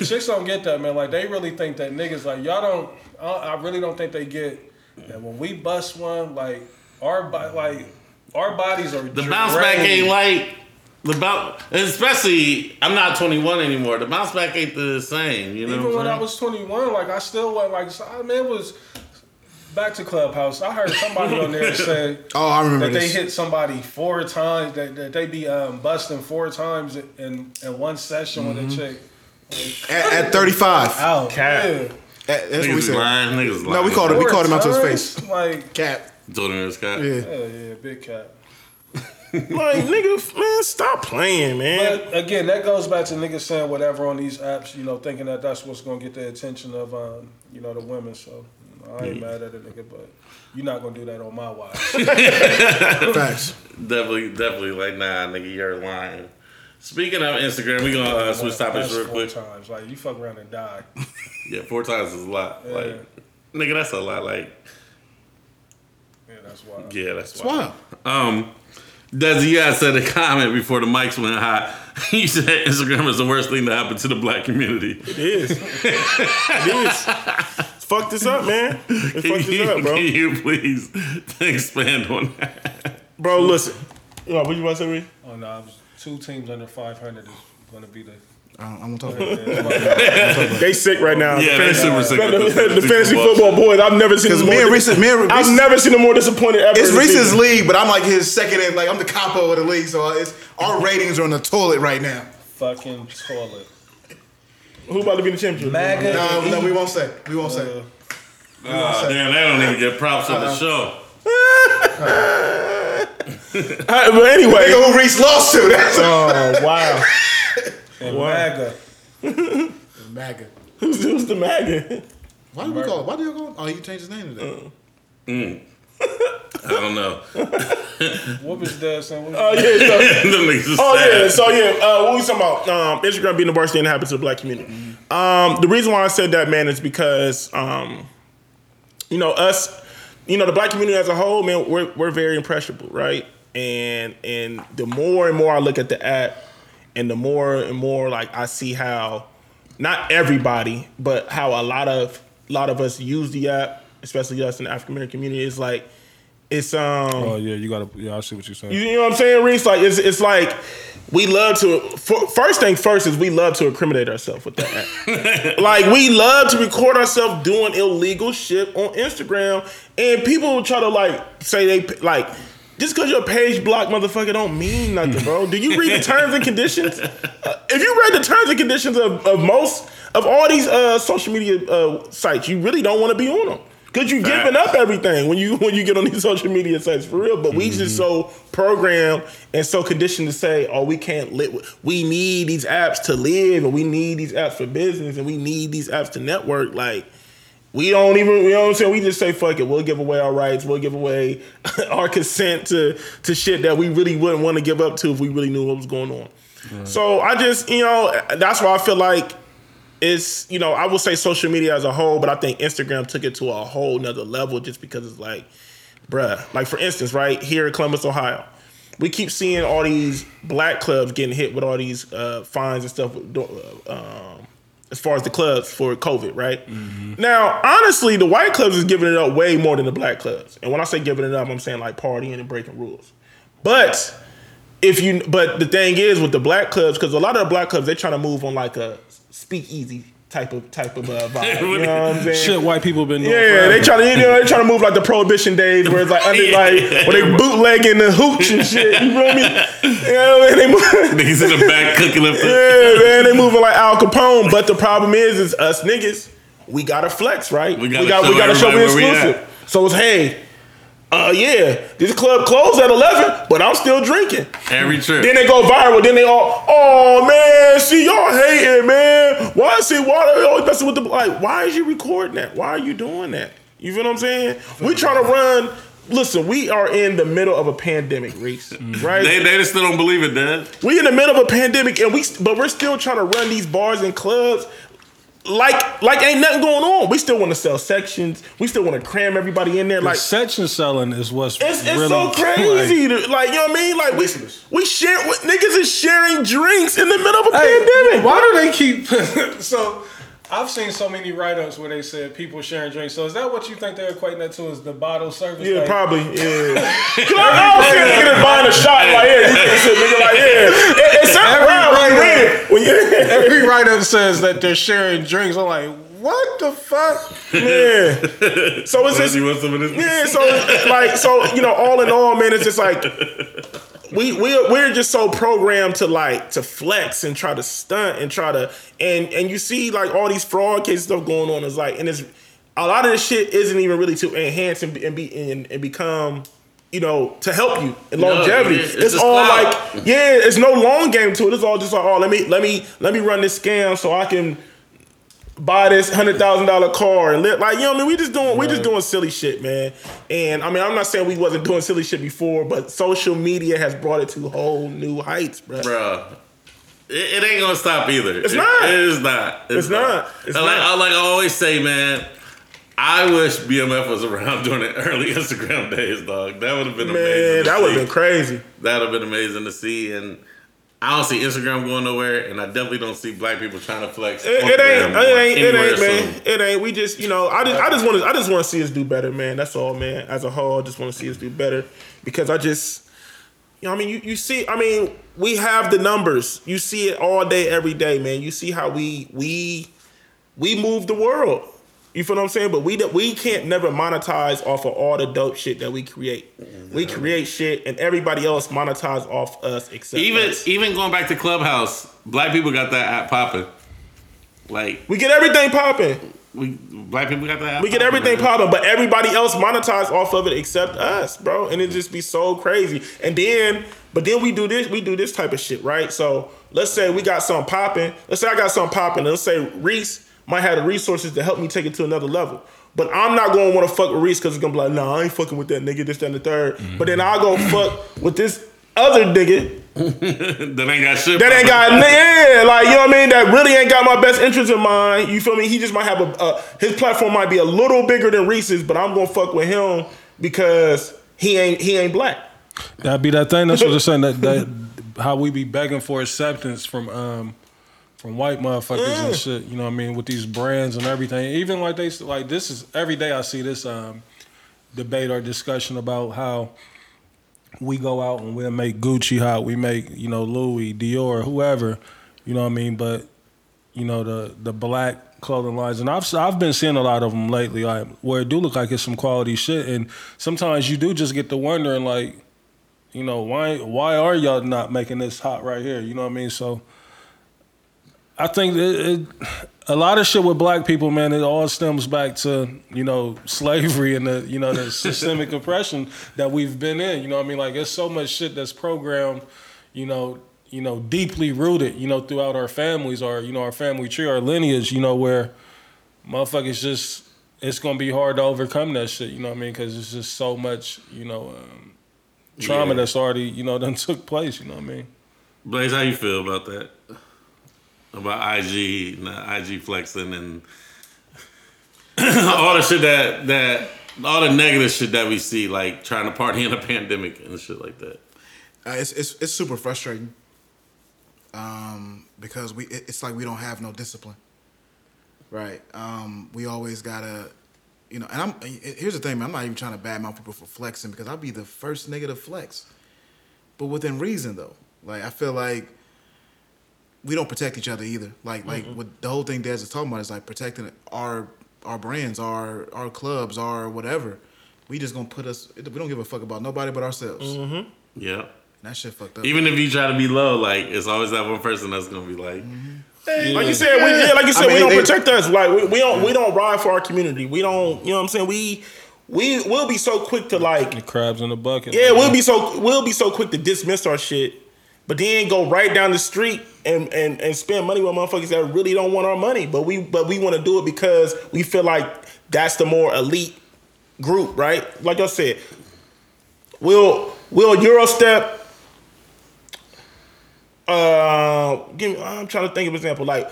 Chicks don't get that, man. Like they really think that niggas like y'all don't. I I really don't think they get that when we bust one, like our bo- like our bodies are The bounce back ain't like the bounce, especially. I'm not 21 anymore. The bounce back ain't the same. You know Even what when I'm I was 21, like I still went like so- I mean, it was back to Clubhouse. I heard somebody on there say Oh, I remember that they this. hit somebody four times. That, that they be um, busting four times in in one session with a chick. At, at 35. Out. Cap. Yeah. At- that's what we Niggas said. lying. Niggas lying. No, we called him. We called him out to his face. Like, Cap. Told him it was cat. Yeah. yeah, yeah, big cat. Like, nigga, man, stop playing, man. But again, that goes back to niggas saying whatever on these apps, you know, thinking that that's what's gonna get the attention of, um, you know, the women. So you know, I ain't mad at a nigga, but you're not gonna do that on my watch. Facts. Definitely, definitely. Like, nah, nigga, you're lying. Speaking of Instagram, we gonna uh, switch topics That's real four quick. times. Like you fuck around and die. Yeah, four times is a lot. Yeah. Like, nigga, that's a lot. Like, Yeah, that's why. yeah, that's It's wild. wild. Um, Desi, you guys said a comment before the mics went hot. You said Instagram is the worst thing to happen to the black community. It is. it is. Fuck this up, man. Let's Can fuck this you, up, bro. can you please expand on that? Bro, listen. What you want to say, Reed? Oh no, I was two teams under 500 is gonna be the. I don't, I won't talk about it. They sick right now. Yeah, the they fantasy, super sick. the, with this- the fantasy football boys. I've never seen them me more. and Reese, me and I've never seen them more disappointed ever. it's Reese's league, but I'm like his second in. Like I'm the capo of the league, so it's our ratings are on the toilet right now. Fucking toilet. Who about to be the championship? MAGA. No, no, we won't say. We won't say. Uh, Oh, damn, they don't even get props on the show. Uh, but anyway. Nigga who Reese lost to. That's Oh wow. and Wow. MAGA. MAGA. who's, who's the MAGA? Why do we call it? Why do you call it? Oh, you changed his name today. I don't know. What was that saying? Oh yeah. So, Them niggas is oh yeah. So yeah. Uh, what we talking about? Um, Instagram being the worst thing that happens to the black community. Um, the reason why I said that, man, is because um, you know us, you know the black community as a whole, man, we're we're very impressionable, right? And and the more and more I look at the app, and the more and more like I see how not everybody, but how a lot of a lot of us use the app, especially us in the African American community, is like it's um Oh yeah, you gotta. Yeah, I see what you're saying. you know what I'm saying, Reese? Like it's it's like we love to. For, first thing first is we love to incriminate ourselves with that. App. Like we love to record ourselves doing illegal shit on Instagram, and people try to like say they like. Just because your page blocked, motherfucker, don't mean nothing, bro. Do you read the terms and conditions? Uh, if you read the terms and conditions of, of most of all these uh, social media uh, sites, you really don't want to be on them because you're giving up everything when you when you get on these social media sites for real. But we just so programmed and so conditioned to say, "Oh, we can't live. We need these apps to live, and we need these apps for business, and we need these apps to network." Like we don't even, you know what I'm saying? We just say, fuck it, we'll give away our rights, we'll give away our consent to to shit that we really wouldn't want to give up to if we really knew what was going on. So I just, you know, that's why I feel like it's, you know, I will say social media as a whole, but I think Instagram took it to a whole nother level just because it's like, bruh, like for instance, right here in Columbus, Ohio, we keep seeing all these black clubs getting hit with all these uh, fines and stuff. uh, Um, as far as the clubs for COVID, right? Now, honestly, the white clubs is giving it up way more than the black clubs. And when I say giving it up, I'm saying like partying and breaking rules. But if you, but the thing is with the black clubs, because a lot of the black clubs they trying to move on like a speakeasy type of type of uh, vibe. You know what I'm saying? Shit, white people been doing. Yeah, forever. they try to you know they try to move like the prohibition days where it's like under like where they bootlegging the hooch and shit. You feel me? You know what I mean? They move, Niggas in the back cooking up the. yeah, man, they moving like Al Capone. But the problem is, is us niggas, we gotta flex, right? We gotta we, got, show we gotta show we everybody we exclusive. So it's hey, uh, yeah, this club closed at eleven, but I'm still drinking. Every trip. Then they go viral. Then they all, oh man, see y'all hating, man. Why is see why are they always messing with the like? Why is you recording that? Why are you doing that? You feel what I'm saying? We trying to run. Listen, we are in the middle of a pandemic, Reese. Right? they, they just still don't believe it, Dad. we in the middle of a pandemic, and we but we're still trying to run these bars and clubs like like ain't nothing going on. We still want to sell sections. We still want to cram everybody in there. Like Like section selling is what's it's, it's really, so crazy. to- Like, you know what I mean? Like we we share what niggas is sharing drinks in the middle of a Hey, pandemic. Why do they keep so? I've seen so many write-ups where they said people sharing drinks. So is that what you think they're equating that to? Is the bottle service? Yeah, Like, probably. Yeah. Cause I don't see a nigga that's buying a shot like yeah. You think shit, nigga like yeah. It, it's Every around when you read it. When Every write-up says that they're sharing drinks. I'm like, what the fuck? yeah. So it's just You want some of this? Yeah, so like so you know, all in all, man, it's just like we we we're just so programmed to like to flex and try to stunt and try to and and you see like all these fraud case stuff going on is like and it's a lot of this shit isn't even really to enhance and, be- and be and, and become you know to help you in No, longevity. it's- it's it's all like yeah, it's no long game to it. It's all just like oh let me let me let me run this scam so I can buy this hundred thousand dollar car and live like you know what I mean. We just doing we just doing silly shit, man. And I mean I'm not saying we wasn't doing silly shit before, but social media has brought it to whole new heights, bro. Bro. It, it ain't gonna stop either. It's It- not. It is not. It's not. It's like, not. I, like I always say, man. I wish BMF was around during the early Instagram days, dog. That would have been amazing. Man, to that would have been crazy. That would have been amazing to see. And I don't see Instagram going nowhere, and I definitely don't see black people trying to flex. It, it ain't, it ain't, it ain't, man. soon. It ain't. We just, you know, I just, I just want to, I just want to see us do better, man. That's all, man. As a whole, I just want to see us do better because I just, you know, I mean, you, you see, I mean, we have the numbers. You see it all day, every day, man. You see how we, we, we move the world. You feel what I'm saying? But we we can't never monetize off of all the dope shit that we create. We create shit, and everybody else monetize off us except Even us. even going back to Clubhouse, black people got that app popping. Like We get everything popping. we black people got that app. We get everything man. popping, but everybody else monetize off of it except us, bro. And it just be so crazy. And then, but then we do this, we do this type of shit, right? So let's say we got something popping. Let's say I got something popping. Let's say Reese might have the resources to help me take it to another level. But I'm not going to want to fuck with Reese because it's gonna be like, nah, I ain't fucking with that nigga, this, that, and the 3rd But then I'll go fuck with this other nigga that ain't got shit. that ain't popping. got yeah, like you know what I mean. That really ain't got my best interest in mind. You feel me? He just might have a uh, his platform might be a little bigger than Reese's, but I'm gonna fuck with him because he ain't he ain't black. That'd be that thing. That's what I'm saying. That, that how we be begging for acceptance from um from white motherfuckers and shit. You know what I mean? With these brands and everything. Even like they like this is every day I see this um debate or discussion about how we go out and we'll make Gucci hot. We make you know Louis, Dior, whoever. You know what I mean? But you know the the black clothing lines, and I've I've been seeing a lot of them lately, like where it do look like it's some quality shit, and sometimes you do just get to wondering, like, you know, why why are y'all not making this hot right here? You know what I mean? So I think it, it, a lot of shit with black people, man, it all stems back to you know slavery and the you know the systemic oppression that we've been in. You know what I mean? Like there's so much shit that's programmed, you know, you know, deeply rooted, you know, throughout our families, our you know our family tree, our lineage, you know, where motherfuckers just it's gonna be hard to overcome that shit. You know what I mean? Because it's just so much, you know. Um, Trauma Yeah. that's already, you know, done took place. You know what I mean? Blaze, how you feel about that? About IG, and IG flexing, and all the shit that that all the negative shit that we see, like trying to party in a pandemic and shit like that. Uh, it's, it's it's super frustrating. Um, because we it- it's like we don't have no discipline. Right. Um, we always gotta, you know. And I'm here's the thing, man. I'm not even trying to badmouth people for flexing because I'll be the first nigga to flex, but within reason though. Like I feel like we don't protect each other either. Like like what the whole thing Des is talking about is like protecting our our brands, our our clubs, our whatever. We just gonna put us. We don't give a fuck about nobody but ourselves. Mm-hmm. Yeah. That shit fucked up. Even if you try to be low, like it's always that one person that's gonna be like, mm-hmm. Like you said, we, yeah, like you said, I mean, we don't they- protect us. Like we, we don't we don't ride for our community. We don't, you know what I'm saying? We we will be so quick to like The crabs in the bucket. yeah, we'll be so we'll be so quick to dismiss our shit, but then go right down the street and and, and spend money with motherfuckers that really don't want our money. But we but we want to do it because we feel like that's the more elite group, right? Like I said, we'll we'll Eurostep. Uh, give me. I'm trying to think of an example. Like,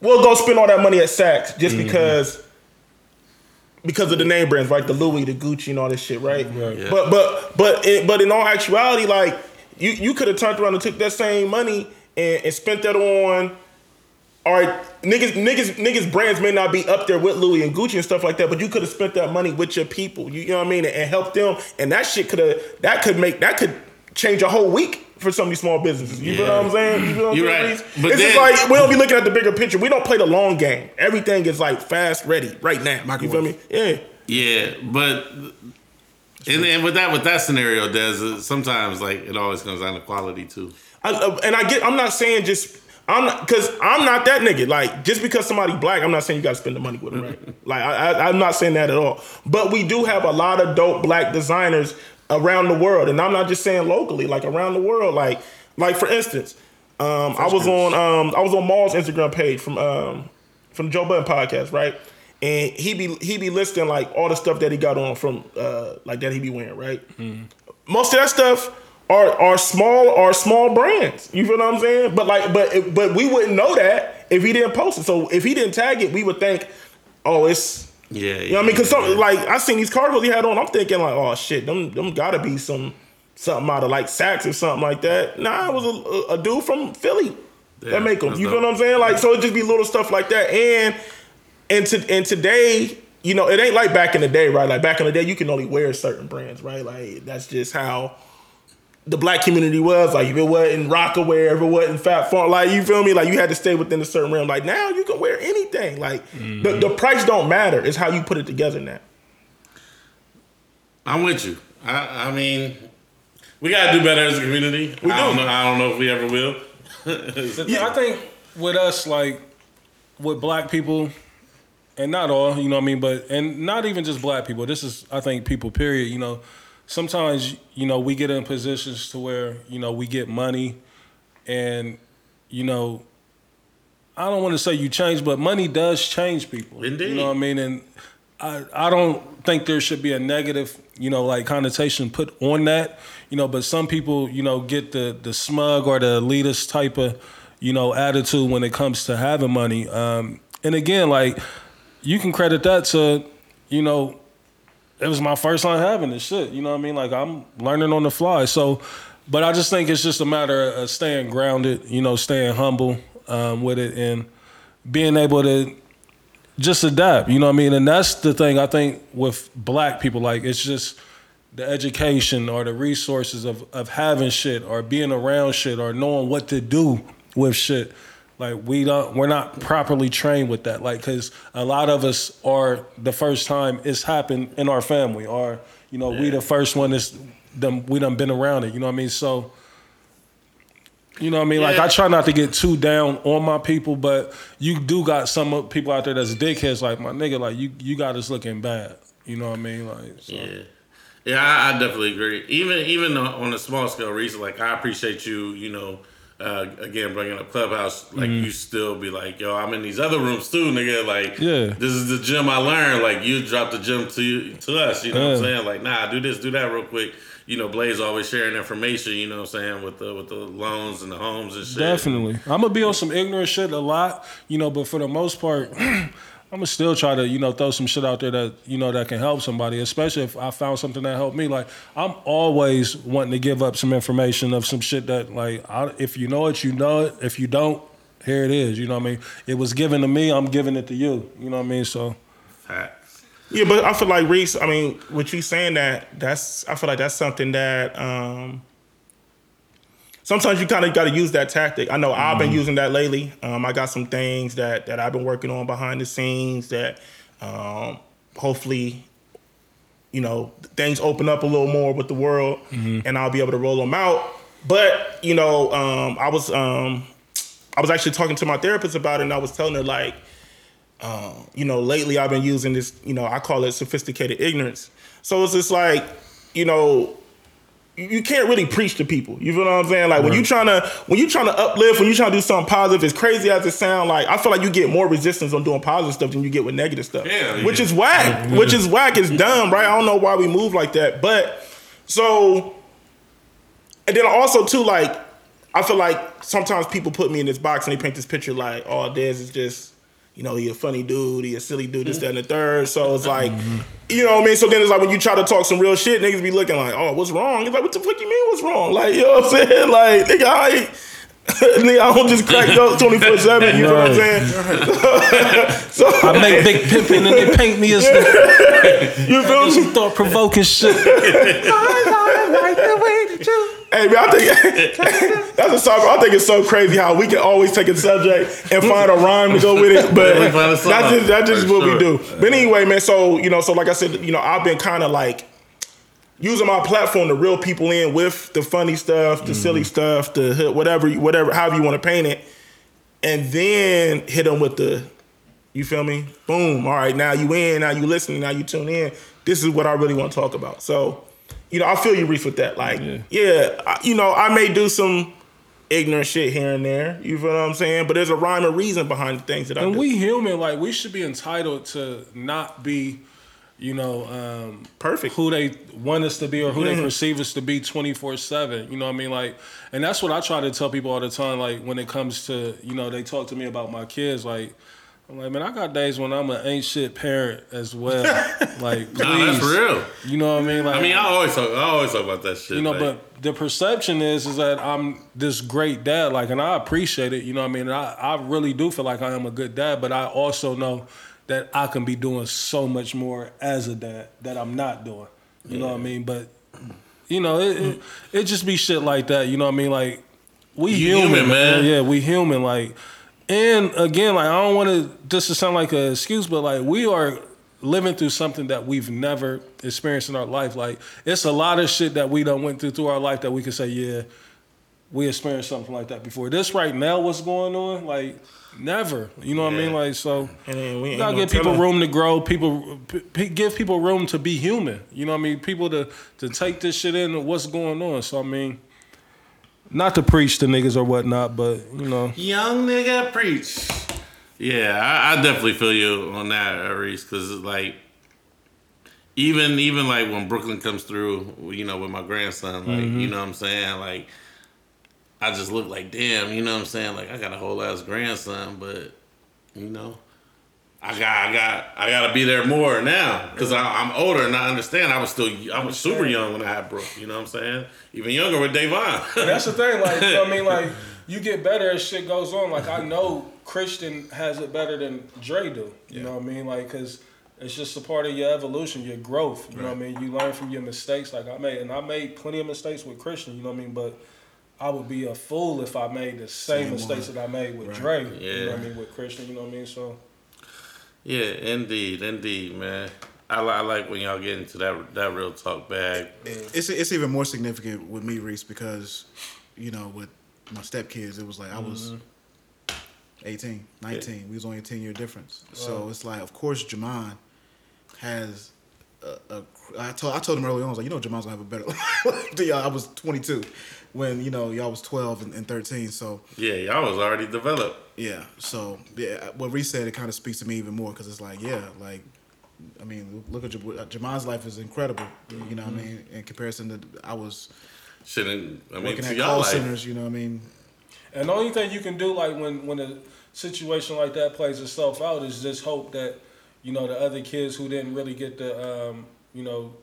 we'll go spend all that money at Saks just because because of the name brands, right? The Louis, the Gucci, and all this shit, right? Right. Yeah. But but but in, but in all actuality, like you you could have turned around and took that same money and, and spent that on. All right, niggas, niggas, niggas brands may not be up there with Louis and Gucci and stuff like that, but you could have spent that money with your people. You, you know what I mean, and, helped them, and that shit could have that could make that could change a whole week for some of these small businesses. You feel Yeah. what I'm saying? You feel what You're saying, right. But it's just like we don't be looking at the bigger picture. We don't play the long game. Everything is like fast, ready, right now. You feel me? Yeah. Yeah, but and, and with that with that scenario, Des, sometimes like it always comes down to quality too. I, uh, and I get. I'm not saying just. I'm not because I'm not that nigga. Like just because somebody black, I'm not saying you got to spend the money with them, right? like I, I, I'm not saying that at all. But we do have a lot of dope black designers around the world, and I'm not just saying locally, like around the world. Like, like for instance, um, I was on um, I was on Mal's Instagram page from um, from Joe Budden podcast, right? And he be he be listing like all the stuff that he got on from uh, like that he be wearing, right? most of that stuff are are small are small brands. You feel what I'm saying? But like, but but we wouldn't know that if he didn't post it. So if he didn't tag it, we would think, oh, it's Yeah, you know what I mean? Because like I seen these cargos he had on. I'm thinking like, oh shit, them them gotta be some something out of like Saks or something like that. Nah, it was a, a, a dude from Philly Yeah, that make them. You feel what I'm saying? Like, so it just be little stuff like that. And and to and today, you know, it ain't like back in the day, right? Like back in the day, you can only wear certain brands, right? Like that's just how the black community was. Like if it wasn't Rocawear, if it wasn't Phat Farm, like you feel me? Like you had to stay within a certain realm. Like now you can wear anything. Like the, mm-hmm. the price don't matter. It's how you put it together now. I'm with you. I, I mean, we gotta do better as a community. I don't know. I don't know if we ever will. The thing- I think with us, like with black people, and not all, you know what I mean, but and not even just black people. This is, I think, people. Period. You know, sometimes you know we get in positions to where you know we get money, and you know, I don't want to say you change, but money does change people. Indeed. You know what I mean, and. I, I don't think there should be a negative, you know, like connotation put on that, you know, but some people, you know, get the the smug or the elitist type of, you know, attitude when it comes to having money. Um, and again, like you can credit that to, you know, it was my first time having this shit. You know what I mean? Like I'm learning on the fly. So, but I just think it's just a matter of staying grounded, you know, staying humble um, with it and being able to just adapt. You know what I mean? And that's the thing I think with black people. Like it's just the education or the resources of of having shit or being around shit or knowing what to do with shit. Like we don't, we're not properly trained with that. Like, cause a lot of us are the first time it's happened in our family, or you know, we the first one that's them we done been around it. You know what I mean? So, you know what I mean? Like I try not to get too down on my people, but you do got some people out there that's dickheads. Like my nigga, like you you got us looking bad. You know what I mean? Like so. Yeah, yeah, I, I definitely agree. Even even on a small scale, reason like I appreciate you. You know, uh, again bringing up clubhouse. Like you still be like, yo, I'm in these other rooms too, nigga. Like, Yeah. this is the gym I learned. Like you dropped the gym to you, to us. You know what I'm saying? Like, nah, do this, do that, real quick. You know, Blaze always sharing information. You know what I'm saying with the with the loans and the homes and shit. Definitely. I'm gonna be on some ignorant shit a lot, you know, but for the most part, I'm gonna still try to, you know, throw some shit out there that, you know, that can help somebody, especially if I found something that helped me. Like, I'm always wanting to give up some information of some shit that, like, I, if you know it, you know it. If you don't, here it is. You know what I mean? It was given to me, I'm giving it to you. You know what I mean? So, Facts. Yeah, but I feel like Reese. I mean, with you saying that, that's I feel like that's something that um, sometimes you kind of got to use that tactic. I know I've been using that lately. Um, I got some things that that I've been working on behind the scenes that um, hopefully, you know, things open up a little more with the world, and I'll be able to roll them out. But you know, um, I was um, I was actually talking to my therapist about it, and I was telling her like um, you know, lately I've been using this, you know, I call it sophisticated ignorance. So it's just like, you know, you- you can't really preach to people. You feel what I'm saying? Like when you trying to when you trying to uplift, when you trying to do something positive, as crazy as it sound, like I feel like you get more resistance on doing positive stuff than you get with negative stuff. Yeah, which yeah. is whack. Which is whack. It's dumb, right? I don't know why we move like that, but so and then also too, like I feel like sometimes people put me in this box and they paint this picture like, oh, Dez is just, you know, he a funny dude, he a silly dude, this, that, and the third. So it's like, mm-hmm. you know what I mean? So then it's like when you try to talk some real shit, niggas be looking like, oh, what's wrong? It's like, what the fuck you mean what's wrong? Like, you know what I'm saying? Like, nigga, I ain't, nigga, I don't just crack up 24 7, you know what I'm saying? so, I make big pimping and they paint me as the you feel me? some thought provoking shit. Hey man, I think that's a song. I think it's so crazy how we can always take a subject and find a rhyme to go with it, but Yeah, we find a song, that's just that's just for what we do. But anyway, man. So you know, so like I said, you know, I've been kind of like using my platform to reel people in with the funny stuff, the silly mm-hmm. stuff, the whatever, whatever, however you want to paint it, and then hit them with the, you feel me? Boom. All right, now you in, now you listening, now you tune in. This is what I really want to talk about. So, you know, I feel you, Reef, with that. Like, yeah, I, you know, I may do some ignorant shit here and there. You feel what I'm saying? But there's a rhyme and reason behind the things that I And we human, like we should be entitled to not be, you know, um, Perfect. who they want us to be or who they perceive us to be 24 7 you know what i mean like and that's what i try to tell people all the time like when it comes to you know they talk to me about my kids like i'm like man i got days when i'm an ain't shit parent as well like please Nah, that's real. you know what i mean like I mean, I always talk. I always talk about that shit. you know, like, but the perception is is that I'm this great dad, like, and I appreciate it. You know, what I mean, and I I really do feel like I am a good dad, but I also know that I can be doing so much more as a dad that I'm not doing. You know what I mean? But you know, it, it it just be shit like that. You know what I mean? Like we You human, human, man. man. Yeah, we human. Like, and again, like I don't want to this to sound like an excuse, but like we are living through something that we've never experienced in our life. Like it's a lot of shit that we done went through through our life that we can say, yeah, we experienced something like that before. This right now, what's going on? Like never. You know what I mean? Like so. and then we gotta give people room to grow. People p- give people room to be human. You know what I mean? People to to take this shit in and what's going on. So I mean, not to preach to niggas or whatnot, but you know, young nigga preach. Yeah, I, I definitely feel you on that, Reese, because like even even like when Brooklyn comes through, you know, with my grandson, like Mm-hmm. you know what I'm saying, like I just look like damn, you know what I'm saying, like I got a whole ass grandson, but you know. I got, I got, I got to be there more now because I'm older and I understand. I was still, I was super young when I had Brooke. You know what I'm saying? Even younger with Davon. that's the thing. Like you know I mean, like you get better as shit goes on. Like I know Christian has it better than Dre do. You know what I mean? Like because it's just a part of your evolution, your growth. You know what I mean? You learn from your mistakes. Like I made, and I made plenty of mistakes with Christian. You know what I mean? But I would be a fool if I made the same, Same mistakes one. that I made with Dre. You know Yeah. what I mean? With Christian. You know what I mean? So. Yeah, indeed, indeed, man. I, li- I like when y'all get into that that real talk bag. It's it's even more significant with me, Reese, because you know with my stepkids, it was like I was Mm-hmm. 18, 19. We was only a ten year difference. So it's like, of course, Jamon has. A, a, I told I told him early on, I was like, you know, Jamon's gonna have a better life y'all. I was 22 when you know y'all was 12 and, and 13. So Yeah, y'all was already developed. Yeah, so yeah, uh, what Reese said it kind of speaks to me even more because it's like, yeah, like, I mean, look at Jam- uh, Jamon's life is incredible. You know, what I mm-hmm. mean, in comparison to I was Shouldn't I mean working to at y'all call life? centers. You know, what I mean, And the only thing you can do, like when when a situation like that plays itself out, is just hope that you know the other kids who didn't really get the um, you know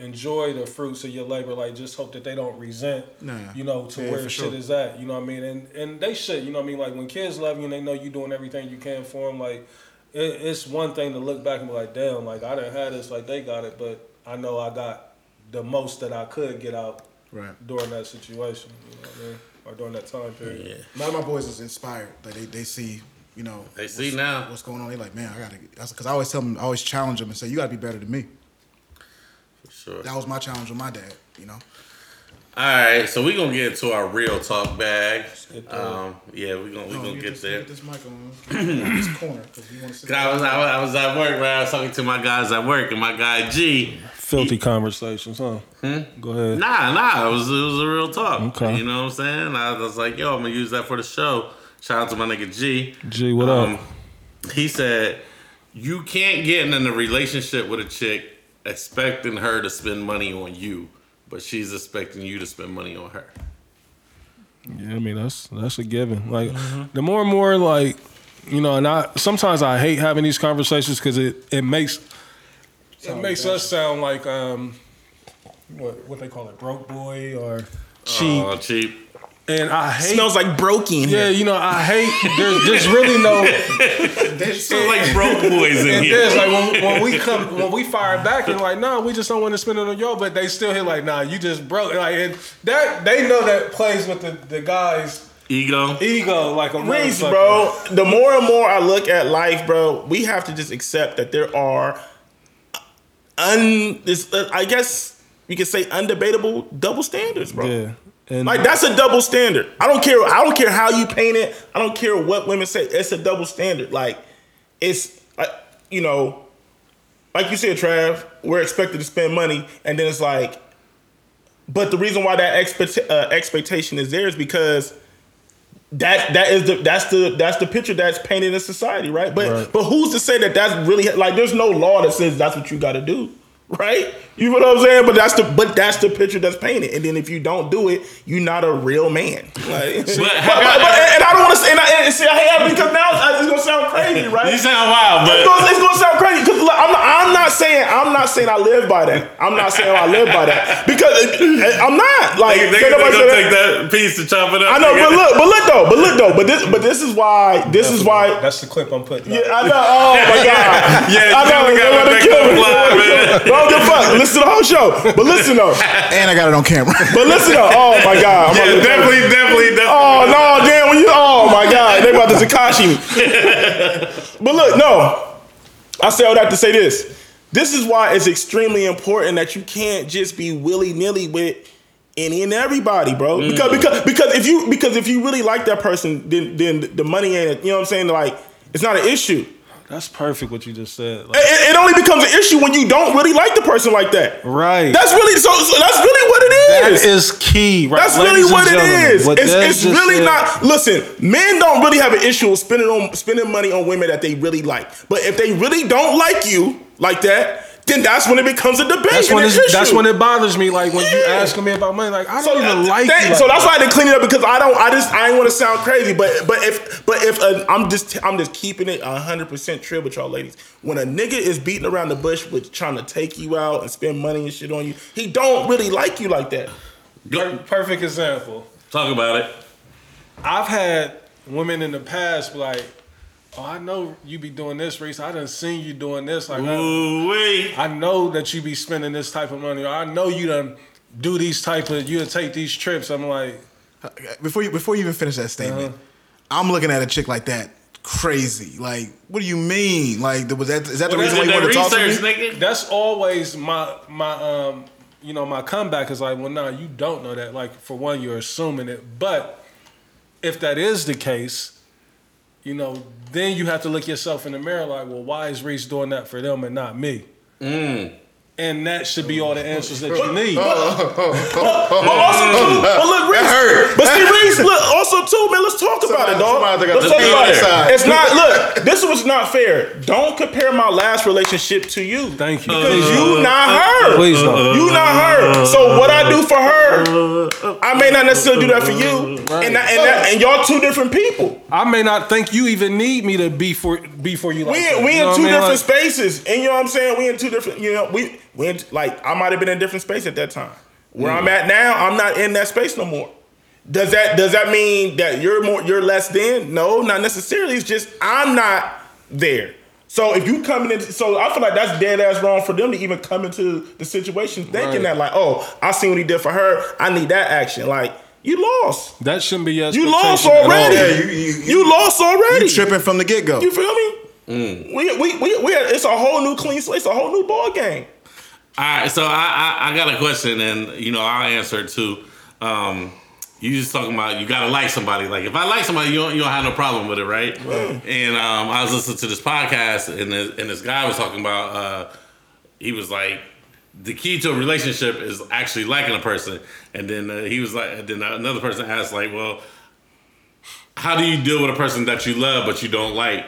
enjoy the fruits of your labor, like just hope that they don't resent, Nah. you know, to Yeah, where shit sure. is at. You know what I mean? And and they should, you know what I mean? Like when kids love you and they know you doing everything you can for them, like it, it's one thing to look back and be like, damn, like I didn't have this, like they got it, but I know I got the most that I could get out right. during that situation. You know what I mean? Or during that time period. Yeah, A lot of my boys is inspired. Like they, they see, you know, They see what's- now. what's going on. They like, man, I gotta. Because I always tell them, I always challenge them and say, you gotta be better than me. For sure. That was my challenge with my dad. You know, All right, so we're gonna get into our real talk bag. Um, yeah, we gonna we No, gonna get just there. Get this mic on this corner because you want to I was, I was I was at work, right? I was talking to my guys at work, and my guy G. Filthy conversations, huh? Go ahead. Nah, nah, it was it was a real talk. Okay. You know what I'm saying? I was like, yo, I'm gonna use that for the show. Shout out to my nigga G. G, what Um, up? He said, you can't get in a relationship with a chick expecting her to spend money on you, but she's expecting you to spend money on her. Yeah, I mean that's that's a given. Like the more and more like you know, and I sometimes I hate having these conversations because it it makes it makes us sound like um what what they call it broke boy or cheap, Oh, cheap. And I hate. Smells like broken. yeah, you know, I hate. There's, there's really no. It's like broke boys in here. there's like when, when we come when we fire back and like, no, we just don't want to spend it on y'all, but they still hit like, nah, you just broke. Like and that they know that plays with the the guys' Ego. ego like a Reese, bro. The more and more I look at life, bro, we have to just accept that there are un. This, uh, I guess you could say undebatable double standards, bro. Yeah, and Like that's a double standard. I don't care. I don't care how you paint it. I don't care what women say. It's a double standard. Like it's, uh, you know, like you said, Trav. We're expected to spend money, and then it's like, but the reason why that expect, uh, expectation is there is because that that is the that's the that's the picture that's painted in society, right? But Right. but who's to say that that's really like? There's no law that says that's what you got to do, right? You know what I'm saying? But that's the but that's the picture that's painted. And then if you don't do it, you're not a real man. Like, but, but, but- and I don't want to say and, I, and see I hate it because now it's, it's gonna sound crazy, right? You sound wild, It's but gonna, it's gonna sound crazy because I'm not, I'm not saying I'm not saying I live by that. I'm not saying I live by that because uh, I'm not like they, they, they gonna take that piece to chop it up. I know, but look, but look though, but look though, but this, but this is why, this is why. that's the clip I'm putting. Yeah, I know. Oh my god. Yeah, I know. you They gotta want to make kill them me. Fly, man. But I don't give a fuck. Listen to the whole show. But listen though. And I got it on camera. But listen though. Oh my god. I'm Yeah, definitely, definitely, definitely. Oh no, damn! When you, oh my god, they about to Tekashi me. but look, no, I say all that to say this. This is why it's extremely important that you can't just be willy nilly with any and everybody, bro. Mm. Because because because if you because if you really like that person, then then the money ain't. You know what I'm saying? Like it's not an issue. That's perfect what you just said. Like, It, it only becomes an issue when you don't really like the person like that. right. That's really so. so that's really what it is. That is key. Right. That's ladies really what it is. What It's, it's really said- not. Listen, men don't really have an issue with spending on spending money on women that they really like. But if they really don't like you like that, then that's when it becomes a debate. That's and when an it's, that's when it bothers me. Like when you Yeah. asking me about money, like I don't even uh, like that- like so that's that. why I didn't clean it up because I don't. I just I ain't want to sound crazy, but but if but if uh, I'm just I'm just keeping it hundred percent true with y'all ladies. When a nigga is beating around the bush with trying to take you out and spend money and shit on you, he don't really like you like that. Go- perfect example. Talk about it. I've had women in the past like, "Oh, I know you be doing this, Reese. I done seen you doing this. Like, I, Ooh wee. I know that you be spending this type of money. I know you done do these type of you take these trips." I'm like, before you before you even finish that statement, Uh-huh. I'm looking at a chick like that crazy. Like, what do you mean? Like, was that is that the Well, reason why you want to talk to me? nigga. that's always my my um you know my comeback is like, well, no, you don't know that. Like, for one, you're assuming it, but if that is the case, you know, then you have to look yourself in the mirror like, well, why is Reese doing that for them and not me? Mm. And that should be all the answers that you need. But also too, but look, Reese, but see, Reese, look, also too, man, let's talk about it, dog. Let's talk be about on it. the side. It's not. Look, this was not fair. Don't compare my last relationship to you. Thank you. Because you not her. Please don't. You not her. So what I do for her, I may not necessarily do that for you. And that, and, that, and y'all two different people. I may not think you even need me to be for be for you. Like We that. we You in two what I mean? different spaces, and you know what I'm saying. We in two different. You know, we we like I might have been in a different space at that time. Where I'm at now, I'm not in that space no more. Does that does that mean that you're more you're less than? No, not necessarily. It's just I'm not there. So if you coming in, so I feel like that's dead ass wrong for them to even come into the situation thinking Right. that like, oh, I seen what he did for her. I need that action. Like you lost. That shouldn't be your You lost expectation at all. already. Yeah, you- you- you lost already. You tripping from the get go. You feel me? Mm. We, we, we, we, it's a whole new clean slate. It's a whole new ball game. All right, so I, I I got a question, and you know I'll answer it too. um, you just talking about you gotta like somebody. Like if I like somebody, you don't, you don't have no problem with it, right? And um, I was listening to this podcast, and this, and this guy was talking about. Uh, he was like, the key to a relationship is actually liking a person. And then uh, he was like, then another person asked, like, well, how do you deal with a person that you love but you don't like?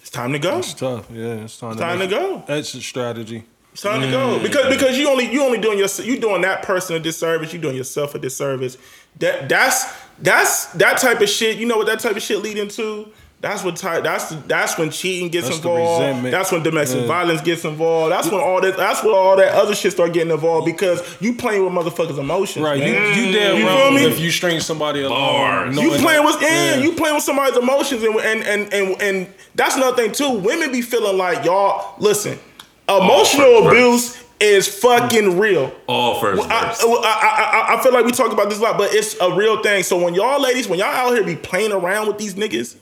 It's time to go. It's tough. Yeah, it's time, Time to make- go. Exit strategy. It's time to go mm. because because you only you only doing your you doing that person a disservice. You doing yourself a disservice. That that's that's that type of shit. You know what that type of shit lead into? That's what type. That's that's when cheating gets That's involved. That's when domestic Yeah. violence gets involved. That's when all that. That's when all that other shit start getting involved because you playing with motherfuckers' emotions. Right, you, man. you dead You wrong feel me? if you string somebody along. Bars. You playing that- with and Yeah. you playing with somebody's emotions and and and and and that's another thing too. Women be feeling like y'all listen. Emotional for- abuse is fucking real. All first I, verse. I, I, I- I feel like we talk about this a lot, but it's a real thing. So when y'all ladies, when y'all out here be playing around with these niggas,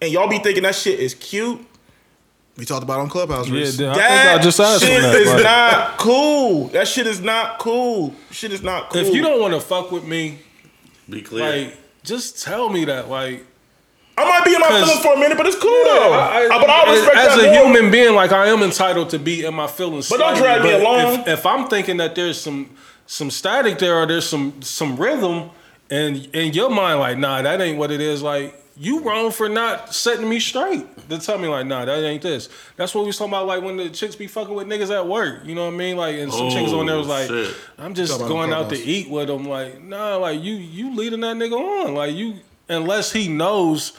and y'all be thinking that shit is cute, We talked about it on Clubhouse. Yeah, Reese. I think that I just asked shit him that. is like, not cool. That shit is not cool. Shit is not cool. if you don't want to fuck with me, Be clear. like, just tell me that. Like, I might be in my feelings for a minute, but it's cool though. I- Uh, but I respect as that a more. human being, like I am entitled to be in my feelings. But don't slightly, drag me along. If, if I'm thinking that there's some some static there or there's some some rhythm, and in your mind, like, nah, that ain't what it is. Like, you wrong for not setting me straight. To tell me like, nah, that ain't this. That's what we was talking about. Like when the chicks be fucking with niggas at work. You know what I mean? Like, and some chicks on there was Oh, like, shit. I'm just going out to eat with them. Like, nah, like you you leading that nigga on. Like you unless he knows,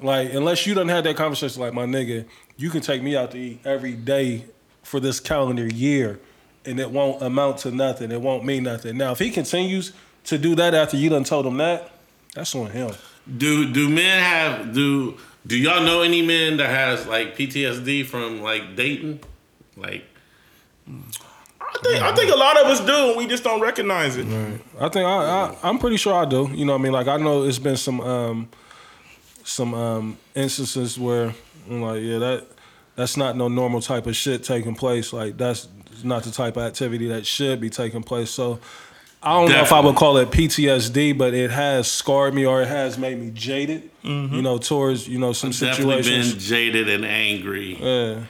like unless you done had that conversation, like my nigga, you can take me out to eat every day for this calendar year, and it won't amount to nothing. It won't mean nothing. Now, if he continues to do that after you done told him that, that's on him. Do do men have do do y'all know any men that has like PTSD from like dating? Like I think I think a lot of us do, and we just don't recognize it. I think I, I I'm pretty sure I do. You know what I mean? Like I know it's been some um some um instances where I'm like, yeah, that that's not no normal type of shit taking place. Like that's not the type of activity that should be taking place. So I don't know if I would call it PTSD, but it has scarred me or it has made me jaded. You know, towards you know some definitely situations. been jaded and angry Yeah.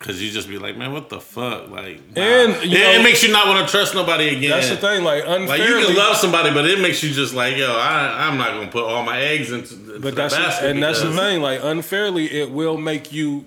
Because you just be like, man, what the fuck? Like, And, nah. you it, know- it makes you not want to trust nobody again. That's the thing. Like Like unfairly. you can love somebody, but it makes you just like, yo, I, I'm not gonna put all my eggs into. into But the that's basket and that's the thing. Like unfairly, it will make you,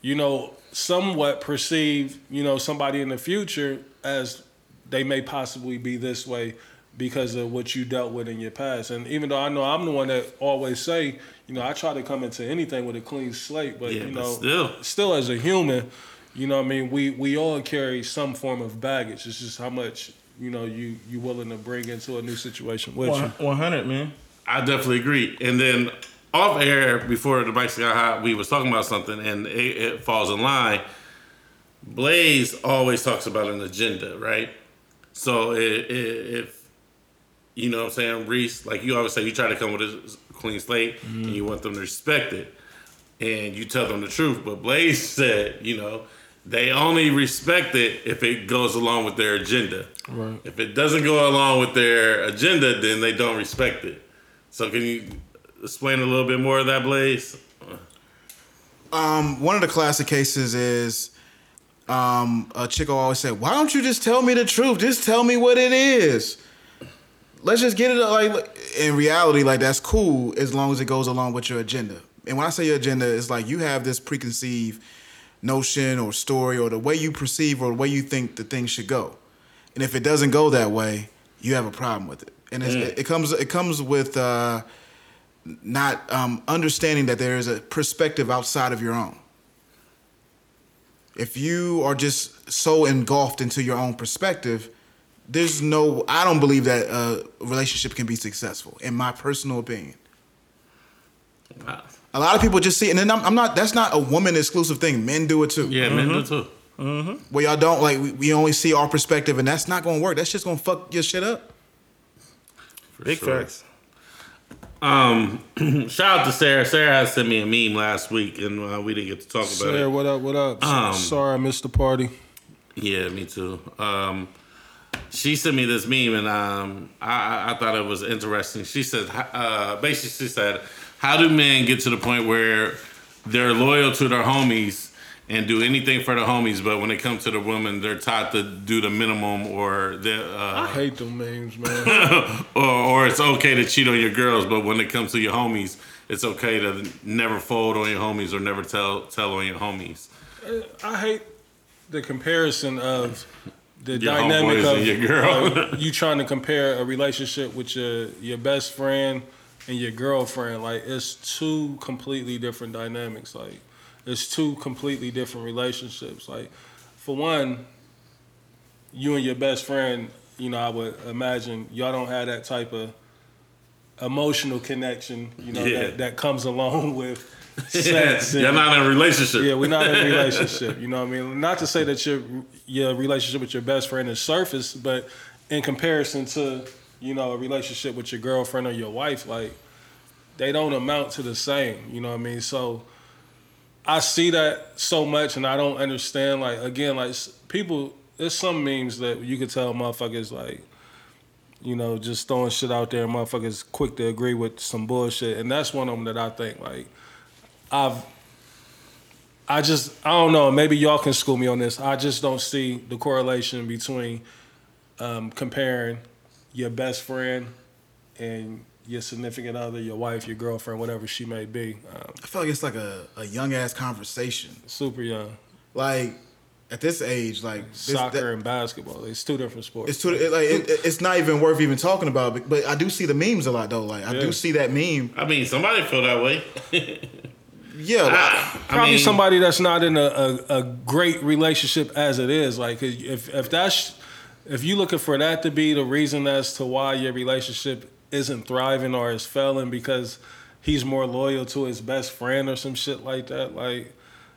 you know, somewhat perceive, you know, somebody in the future as they may possibly be this way because of what you dealt with in your past. And even though I know I'm the one that always say, you know, I try to come into anything with a clean slate, but Yeah, you but know, still. still as a human, you know, what I mean, we we all carry some form of baggage. It's just how much you know you you willing to bring into a new situation with you. One hundred, man. I definitely agree. And then off air before the bikes got hot, we was talking about something, and it, it falls in line. Blaze always talks about an agenda, right? So i- i- if you know what I'm saying, Reese, like you always say, you try to come with a clean slate, and you want them to respect it, and you tell them the truth. But Blaze said, you know, they only respect it if it goes along with their agenda. Right. If it doesn't go along with their agenda, then they don't respect it. So can you explain a little bit more of that, Blaze? Um, one of the classic cases is um, a chick will always say, "Why don't you just tell me the truth? Just tell me what it is. Let's just get it." Like in reality, like that's cool as long as it goes along with your agenda. And when I say your agenda, it's like you have this preconceived notion or story or the way you perceive or the way you think the thing should go. And if it doesn't go that way, you have a problem with it. And it's, it comes it comes with uh, not um, understanding that there is a perspective outside of your own. If you are just so engulfed into your own perspective, there's no. I don't believe that a relationship can be successful, in my personal opinion. Wow. A lot of people just see, and then I'm, I'm not. That's not a woman exclusive thing. Men do it too. Yeah, men do too. Mhm. Where y'all don't like, we, we only see our perspective, and that's not gonna work. That's just gonna fuck your shit up. For Big sure. facts. Um, shout out to Sarah. Sarah has sent me a meme last week, and uh, we didn't get to talk about it. Sarah, what up? What up? Um, Sorry, I missed the party. Yeah, me too. Um, she sent me this meme, and um, I, I- I thought it was interesting. She said, uh, basically, she said, "How do men get to the point where they're loyal to their homies and do anything for the homies, but when it comes to the woman, they're taught to do the minimum, or the I uh, hate them memes, man. or, or it's okay to cheat on your girls, but when it comes to your homies, it's okay to never fold on your homies or never tell tell on your homies." I hate the comparison of the Your dynamic of your girl. uh, you trying to compare a relationship with your your best friend and your girlfriend. Like it's two completely different dynamics. Like it's two completely different relationships. Like for one, you and your best friend, you know, I would imagine y'all don't have that type of emotional connection, you know, Yeah. that, that comes along with sex. You're not in a relationship. yeah, we're not in a relationship. You know what I mean? Not to say that your your relationship with your best friend is surface, but in comparison to, you know, a relationship with your girlfriend or your wife, like they don't amount to the same. You know what I mean? So I see that so much and I don't understand like again, like people there's some memes that you could tell motherfuckers like you know, just throwing shit out there, and motherfuckers quick to agree with some bullshit, and that's one of them that I think like I've I just I don't know. Maybe y'all can school me on this. I just don't see the correlation between um, comparing your best friend and your significant other, your wife, your girlfriend, whatever she may be. Um, I feel like it's like a, a young ass conversation. super young. Like at this age, like this, Soccer that- and basketball. It's two different sports. it's too, it, like it, it's not even worth even talking about. But, but I do see the memes a lot though. Like I Yeah. do see that meme. I mean, somebody feel that way. Yeah, like, I, I Probably mean, somebody that's not in a, a, a great relationship as it is. Like if if that's if you looking for that to be the reason as to why your relationship isn't thriving or is failing because he's more loyal to his best friend or some shit like that, like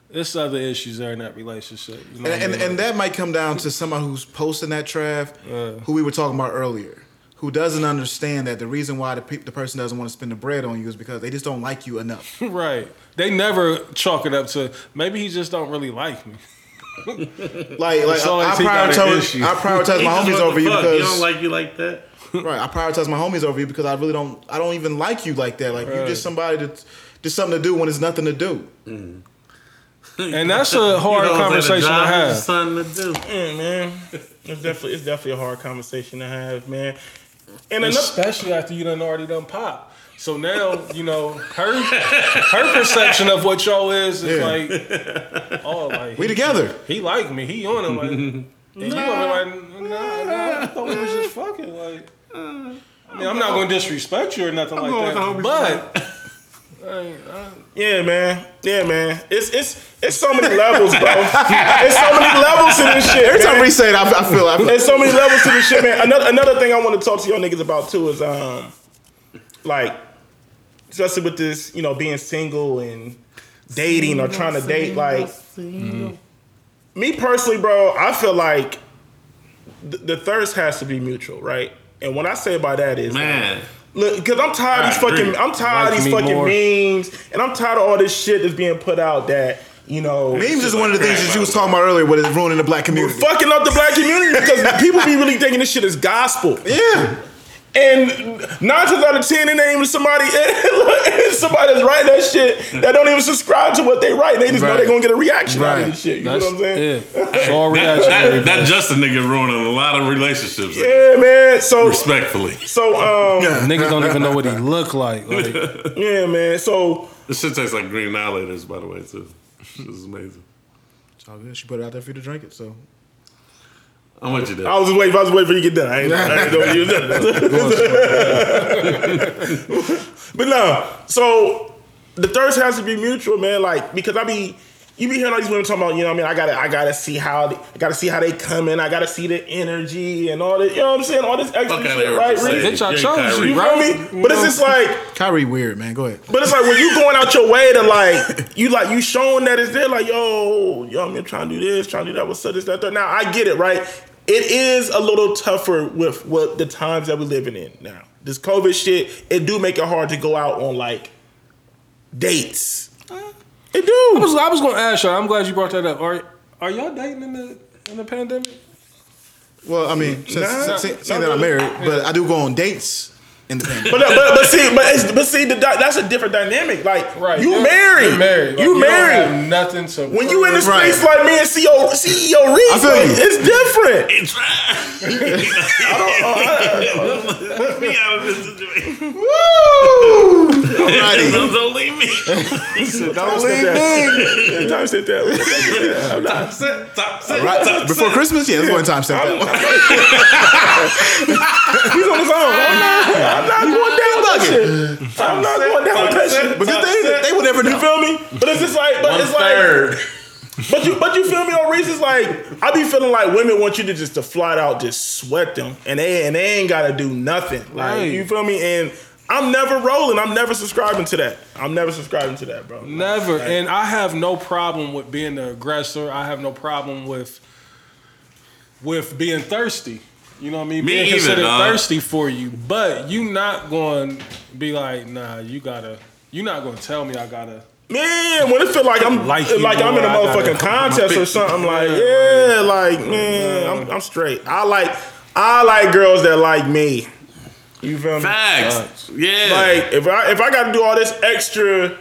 there's other issues there in that relationship. You know what and, I and, mean? and that might come down to somebody who's posting that trav, Yeah. who we were talking about earlier, who doesn't understand that the reason why the, pe- the person doesn't want to spend the bread on you is because they just don't like you enough. right. They never chalk it up to maybe he just don't really like me. Like, like So I, I it's he got an prioritize. I prioritize my homies over you fuck? because he don't like you like that. right. I prioritize my homies over you because I really don't. I don't even like you like that. Like you're just somebody that's just something to do when there's nothing to do. Mm. And that's a hard You know what I'm conversation to have. Something to do. Yeah, man. It's definitely it's definitely a hard conversation to have, man. And another especially after you done already done pop. So now you know her her perception of what y'all is is Yeah. like, oh, like We he, together. he like me, he on it, like, and you over like, nah, nah, I thought we was just fucking, like. I mean, I'm not gonna disrespect you or nothing like going with the that, homies but I ain't- I- Yeah, man. Yeah, man. It's it's it's so many levels, bro. It's so many levels to this shit. Every time man. we say it, I, I feel. I feel There's so many levels to this shit, man. Another another thing I want to talk to y'all niggas about too is um like especially with this, you know, being single and dating or trying to date, like mm-hmm. me personally, bro, I feel like the, the thirst has to be mutual, right? And what I say by that is Man. Look, because I'm tired of these agree. fucking, I'm tired Like of me these fucking more. memes, and I'm tired of all this shit that's being put out that you know memes is one of the things that you was talking about earlier, what is ruining the black community. fucking up the black community because people be really thinking this shit is gospel. Yeah, And nine times out of ten, it ain't even somebody, somebody that's writing that shit that don't even subscribe to what they write. They just know they're gonna get a reaction out of Right. this shit. You know that's what I'm saying? yeah. It's all That, reactionary. that, that Justin nigga ruining a lot of relationships. Yeah, man. So, Respectfully. so, um, Niggas don't even know what he look like. Like, yeah, man. So, This shit tastes like green annihilators, by the way, too. This is amazing. it's all good. She put it out there for you to drink it. So I'm with you there. I was just waiting. I was waiting for you to get done. I ain't, I ain't know you was done. but no, so the thirst has to be mutual, man. Like because I be you be hearing all these women talking about, you know, what I mean, I gotta, I gotta see how, they, I gotta see how they come in. I gotta see the energy and all that. You know what I'm saying? All this extra Fuck outta shit, right? with the bitch, I chose Kyrie. you, You right? feel me? But it's just like, Kyrie weird, man. Go ahead. but it's like when you going out your way to like you like you showing that it's there, like yo, yo, I'm trying to do this, trying to do that, what's up, this, that, that. Now I get it, right? It is a little tougher with what the times that we're living in now. This COVID shit, it do make it hard to go out on like dates. It I was, I was gonna ask y'all. I'm glad you brought that up. Are are y'all dating in the in the pandemic? Well, I mean, since, Nah, since, not seeing that I'm really. married, but I do go on dates independent. But, but but see but it's, but see the that's a different dynamic. Like Right. you you're- married, You're married. Like, you don't married. have nothing to. when you in the Right. space like me and CEO CEO Reese, like, it's different. It's Let me out of this situation. Alrighty. Don't, don't leave me. Don't leave me. Yeah, time sit there. I'm not. Sit, stop, sit, Right stop, before sit. Christmas, yeah, that's one time step that. He's on his own. I'm not, going down with that shit. I'm not going down with that shit. But good thing they would never You feel me? But it's just like, but One it's like, but you, but you feel me? On Reese, it's like I be feeling like women want you to just to flat out just sweat them, and they and they ain't gotta do nothing. Like Right. you feel me? And I'm never rolling. I'm never subscribing to that. I'm never subscribing to that, bro. Never. And I have no problem with being the aggressor. I have no problem with with being thirsty. You know what I mean? Me being either, considered dog. thirsty for you. But you not going to be like, nah, you gotta. You're not going to tell me I gotta. Man, when it feel like I'm Like like, you I'm in a motherfucking contest or something, like yeah, like man, I'm, I'm straight. I like I like girls that like me. You feel me? Facts. Yeah. Like if I if I got to do all this extra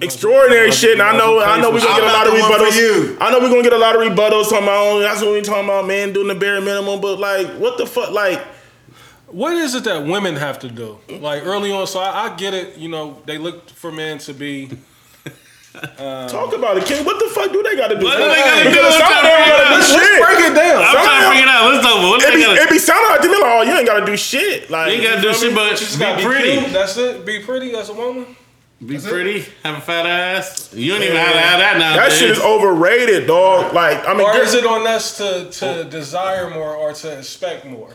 extraordinary shit, and I know I know we're gonna get a lot of I'm not the one for rebuttals. I know we're gonna get a lot of rebuttals talking about oh, that's what we talking about, man, doing the bare minimum. But like, what the fuck, like. What is it that women have to do? Like early on, so I, I get it. You know, they look for men to be. Uh, talk about it, King. What the fuck do they got to do? What do they gotta do? Because I'm some trying of to them figure gotta do shit. Break it down. I'm trying to figure it out. Let's talk about what It they be, gotta it be sounding like to me like, oh, you ain't gotta do shit. Like You ain't gotta do shit, but You just be be pretty. cute. That's it. Be pretty as a woman. Be pretty. Have a fat ass. You don't even have to have that now. that shit is overrated, dog. Like I mean, Or is it on us to, to desire more or to expect more?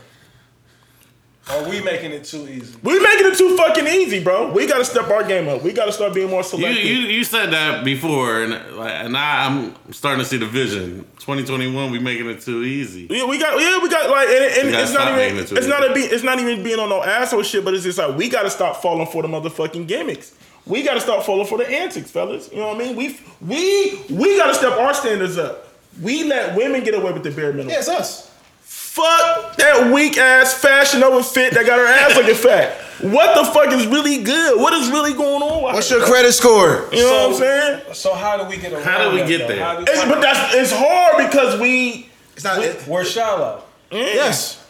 Are we making it too easy? we making it too fucking easy, bro. We gotta step our game up. We gotta start being more selective. you you said that before, and like, and I, I'm starting to see the vision. 2021, we making it too easy. Yeah, we got yeah, we got like and, and it's not even it too it's not a be, it's not even being on no asshole shit, but it's just like we gotta stop falling for the motherfucking gimmicks. We gotta start falling for the antics, fellas. You know what I mean? We we we gotta step our standards up. We let women get away with the bare minimum. Yeah, it's us. Fuck that weak ass fashion over fit that got her ass looking fat. What the fuck is really good? What is really going on? What's your credit score? You know what I'm saying? So how do we get around How do we that, get though? there? How do- It's, but that's it's hard because we It's not. It, we're shallow. Mm. yes.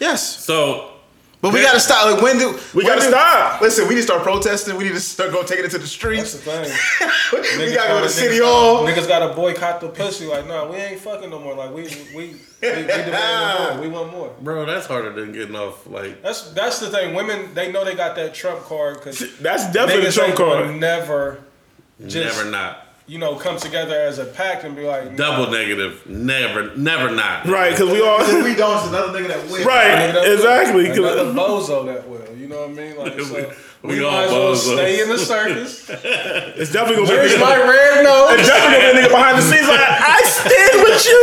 Yes. So But we gotta stop. Like, when do we when gotta do- stop. Listen, we need to start protesting. We need to start go taking it to the That's streets. the thing. we gotta go gotta- to City niggas Hall. Niggas gotta boycott the pussy. Like, nah, we ain't fucking no more. Like, we we we, we, we more. We want more. bro, that's harder than getting off. Like That's that's the thing. Women they know they got that trump card because That's definitely the trump card. never just never not. You know come together as a pack and be like Double nah. negative. Never, never not. Right, because we all If we don't, it's another nigga that wins. right, Nigga, that will. Another bozo that will. You know what I mean? Like, so We- we, we all might as well stay in the circus. It's definitely gonna be Where's a my nigga. red nose? It's definitely gonna be a nigga behind the scenes like I stand with you.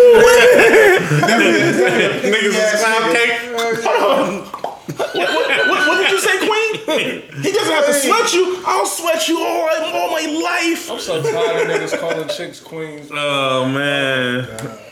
Niggas is clown cake. What, what, what did you say, Queen? He doesn't have to sweat you. I'll sweat you all, all my life. I'm so tired of niggas calling chicks queens. Oh man.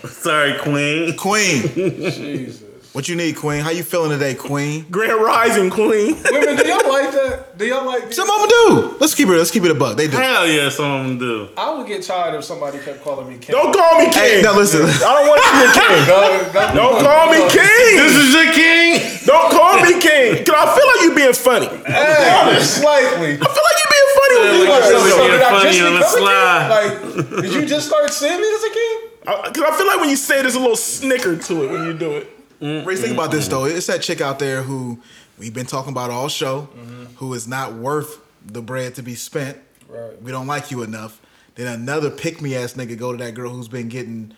Sorry, Queen. Queen, Jesus. What you need, Queen? How you feeling today, Queen? Grand Rising Queen. Women, do y'all like that? Do y'all like Some of them do. Let's keep it. Let's keep it a buck. They do. Hell yeah, some of them do. I would get tired if somebody kept calling me king. Don't call me king. Hey, now listen. I don't want you to be a king. Don't, don't, Don't call me This king. This is your king. Don't call me king. Cause I feel like you being funny. I Hey, slightly. I feel like you being funny with Yeah, me. like like you're this. so- did I funny just on become a slide. king? Like, did you just start seeing me as a king? I- Cause I feel like when you say it, there's a little snicker to it when you do it. Mm-hmm. Reese, think about this mm-hmm. though. It's that chick out there who we've been talking about all show, mm-hmm. who is not worth the bread to be spent. Right. We don't like you enough. Then another pick me ass nigga go to that girl who's been getting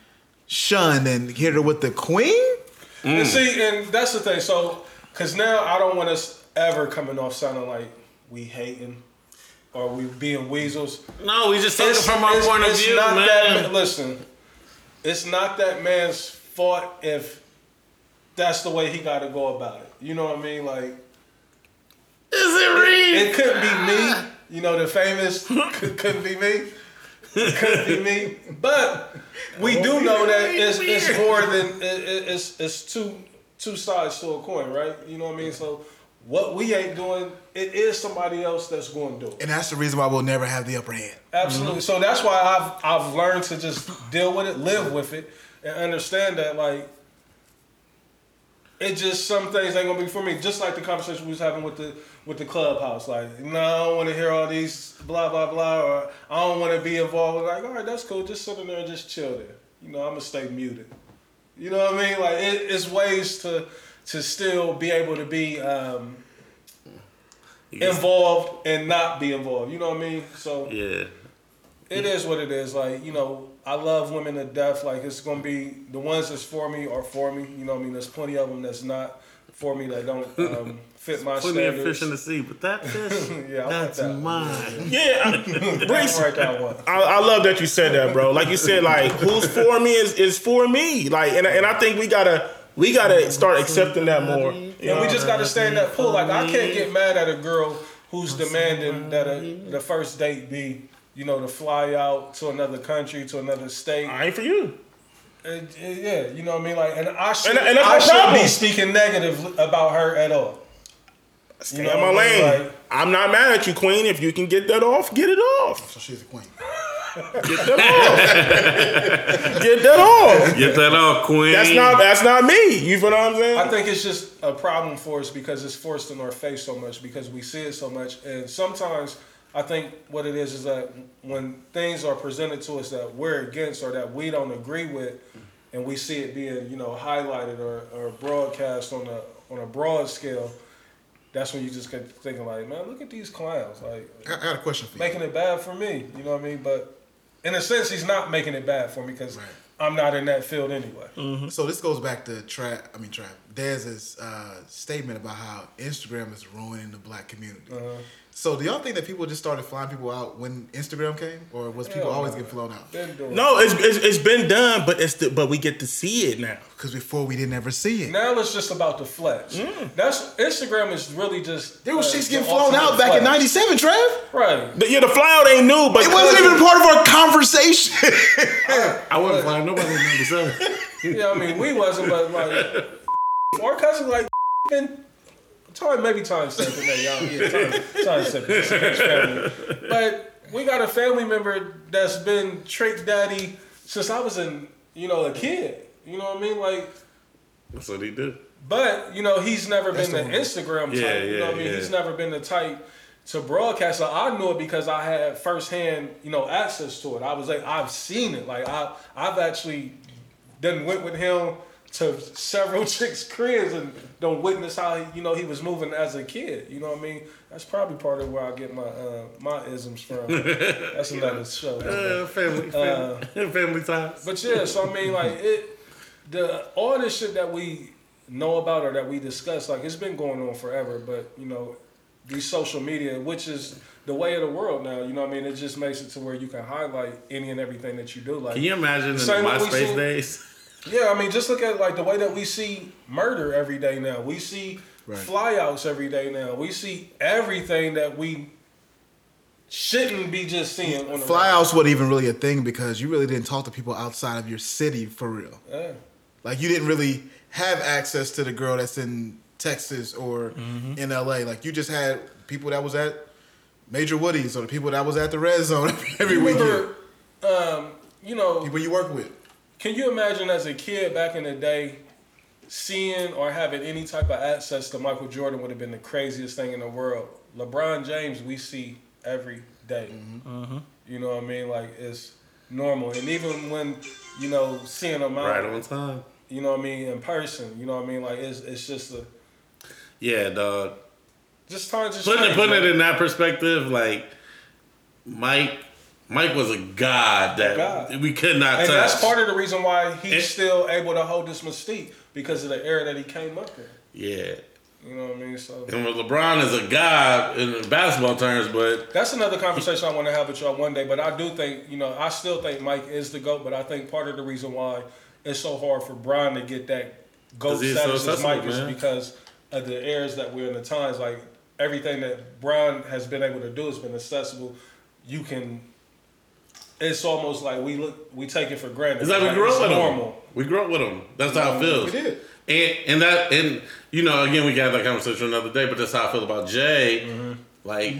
shunned and hit her with the queen. Mm. And see, and that's the thing. So, because now I don't want us ever coming off sounding like we hating or we being weasels. No, we just talking from our point of view, not man. That, listen, it's not that man's fault if that's the way he got to go about it. You know what I mean? Like, Is it Reed? it couldn't be me. You know, the famous could, couldn't be me. Couldn't be me, but we do know that it's, it's more than it, it- it's it's two two sides to a coin, right? You know what I mean? So what we ain't doing, it is somebody else that's going to do it. And that's the reason why we'll never have the upper hand. Absolutely. So that's why I've I've learned to just deal with it, live with it, and understand that like it just some things ain't gonna be for me. Just like the conversation we was having with the with the clubhouse. Like, no, I don't want to hear all these blah blah blah, or I don't want to be involved. Like, all right, that's cool. Just sit in there and just chill there. You know, I'm gonna stay muted. You know what I mean? Like, it, it's ways to to still be able to be um, involved and not be involved. You know what I mean? So Yeah. It is what it is. Like, you know, I love women to death. Like, it's going to be the ones that's for me are for me. You know what I mean? There's plenty of them that's not for me that don't um, fit my Plenty of fish in the sea, but that fish, Yeah, I that's that. mine. Yeah, I- I'll that one. I, I love that you said that, bro. Like you said, like who's for me is, is for me. Like, and, and I think we gotta we gotta start accepting that more. You And know? we just got to stay in that pool. Like, I can't get mad at a girl who's demanding that a, the first date be, you know, to fly out to another country, to another state. I ain't for you. Uh, yeah, you know what I mean. Like, and I should, and, and I shouldn't be speaking negative about her at all. Stay know in my what I mean? lane. Like- I'm not mad at you, Queen. If you can get that off, get it off. So she's a queen. Get that off. get that off. Get that off, Queen. That's not that's not me. You feel what I'm saying? I think it's just a problem for us because it's forced in our face so much because we see it so much, and sometimes I think what it is is that when things are presented to us that we're against or that we don't agree with, and we see it being you know highlighted or, or broadcast on a on a broad scale, that's when you just get thinking like, man, look at these clowns, like I, I got a question for you. making it bad for me. You know what I mean? But in a sense, he's not making it bad for me because Right. I'm not in that field anyway. So this goes back to Trap. I mean Trap. Dez's uh, statement about how Instagram is ruining the black community. Uh-huh. So do y'all think that people just started flying people out when Instagram came, or was people Hell always no. getting flown out? No, it's, it's it's been done, but it's the, but we get to see it now. Because before we didn't ever see it. Now it's just about the flex. That's Instagram is really just There was uh, chicks getting flown out back in '97, Trev. Right. The, yeah, the flyout ain't new, but It wasn't even part of our conversation. I wasn't flying nobody in 97. Yeah, I mean we wasn't, but like our cousin like been time maybe time stamp it, man, y'all. Yeah, time, time stamp it. It's a rich family. But we got a family member that's been trick daddy since I was in you know a kid. You know what I mean? Like That's what he did. But you know, he's never That's been the the one. Instagram type. Yeah, you know what I mean? yeah, He's never been the type to broadcast. So I knew it because I had firsthand, you know, access to it. I was like, I've seen it. Like I, I've actually done went with him to several chicks' cribs and don't witness how he, you know he was moving as a kid. You know what I mean? That's probably part of where I get my uh, my isms from. That's another show. Uh, family, family, family ties. But yeah, so I mean, like it, the all this shit that we know about or that we discuss, like it's been going on forever. But you know, these social media, which is the way of the world now, you know, what I mean, it just makes it to where you can highlight any and everything that you do. Like, Can you imagine in the Same what we MySpace days? Yeah, I mean, just look at like the way that we see murder every day now. We see Right. flyouts every day now. We see everything that we shouldn't be just seeing on the Flyouts wasn't even really a thing because you really didn't talk to people outside of your city for real. Yeah. Like you didn't really have access to the girl that's in Texas or in LA. Like you just had people that was at Major Woody's or the people that was at the Red Zone every You weekend. remember, um, you know, People you work with. Can you imagine as a kid back in the day, seeing or having any type of access to Michael Jordan would have been the craziest thing in the world. LeBron James, we see every day. Mm-hmm. You know what I mean? Like it's normal, and even when you know seeing him out, Right on time. you know what I mean, in person, you know what I mean? Like it's it's just a Yeah, dog. just time just Putting it, putting it in that perspective, like Mike, Mike was a god that God. we could not And touch. that's part of the reason why he's It- still able to hold this mystique because of the era that he came up in. yeah. You know what I mean? So And LeBron is a god in basketball terms, but That's another conversation I want to have with y'all one day. But I do think, you know, I still think Mike is the GOAT, but I think part of the reason why it's so hard for Bron to get that goat he's so status as Mike is because of the eras that we're in the times. Like everything that Bron has been able to do has been accessible. You can it's almost like we look we take it for granted. It's like we grew up with normal. him. We grew up with them. That's how it feels. we did. And and that and you know again we got that conversation another day, but that's how I feel about Jay. Mm-hmm. Like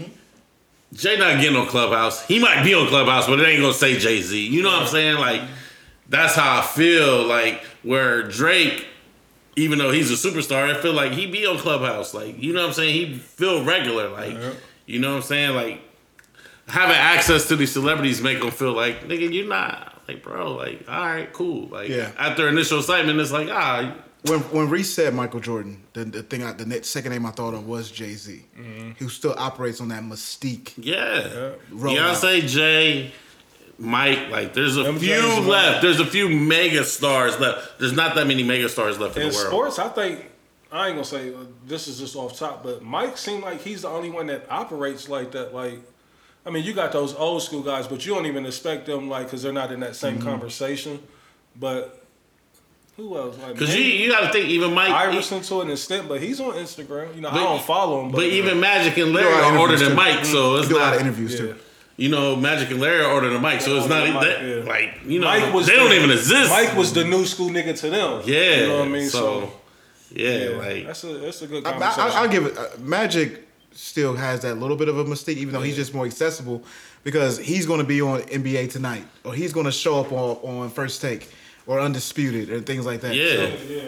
Jay not getting on Clubhouse. He might be on Clubhouse, but it ain't gonna say Jay Z. You know what I'm saying? Like that's how I feel. Like where Drake, even though he's a superstar, I feel like he be on Clubhouse. Like you know what I'm saying? He feel regular. Like you know what I'm saying? Like having access to these celebrities make them feel like nigga, you're not like bro. Like all right, cool. Like Yeah. after initial excitement, it's like ah. When when Reese said Michael Jordan, the, the thing I, the next, second name I thought of was Jay Z, who still operates on that mystique. Yeah. Roll Beyonce, Jay, Mike, like there's a Them few Jays are left. There's a few mega stars left. There's not that many mega stars left in, In the world. sports, I think I ain't gonna say uh, this is just off top, but Mike seemed like he's the only one that operates like that. Like, I mean, you got those old school guys, but you don't even expect them like because they're not in that Mm-hmm. same conversation. But who else? Like, Cause you you got to think even Mike, Iverson to an extent, but he's on Instagram. You know, But- I don't follow him, but even Magic and Larry a lot are older than. Mike, so We it's do a lot not. of interviews yeah. too. You know, Magic and Larry are older than Mike, so it's not older Mike, that, yeah. like you know Mike was they don't even exist. Mike was the new school nigga to them. yeah, you know what I mean. So, So, yeah, yeah, like that's a that's a good I, conversation. I, I'll give it. Uh, Magic still has that little bit of a mystique, even though he's just more accessible because he's going to be on NBA tonight, or he's going to show up on, on First Take or Undisputed and things like that. yeah. So, yeah.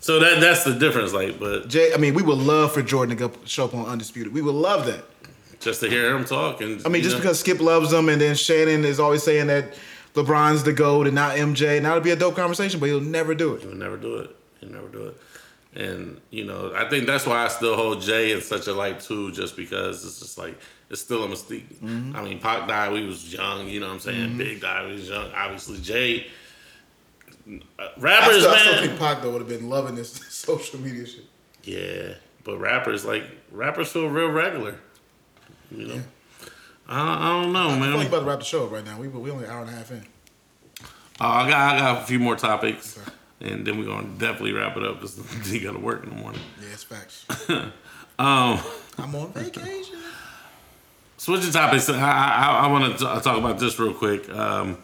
So that that's the difference. Like, but Jay, I mean, we would love for Jordan to go show up on Undisputed. We would love that. just to hear him talk, and I mean, just know, because Skip loves him, and then Shannon is always saying that LeBron's the GOAT and not MJ. Now it'd be a dope conversation, but he'll never do it. He'll never do it. He'll never do it. And you know, I think that's why I still hold Jay in such a light too, just because it's just like it's still a mystique. Mm-hmm. I mean, Pac died, we was young. You know what I'm saying? Big died, we was young. Obviously, Jay. uh, I Rappers, still, I man. still think Pac though would have been loving this social media shit. yeah, but rappers like rappers feel real regular. You know, I, I don't know, I man. like about to wrap the show up right now. We we only an hour and a half in. Uh, I got I got a few more topics, and then we're gonna definitely wrap it up because you got to work in the morning. Yeah, it's facts. Um. I'm on vacation. Switching topics, I, I, I want to talk about this real quick. Um,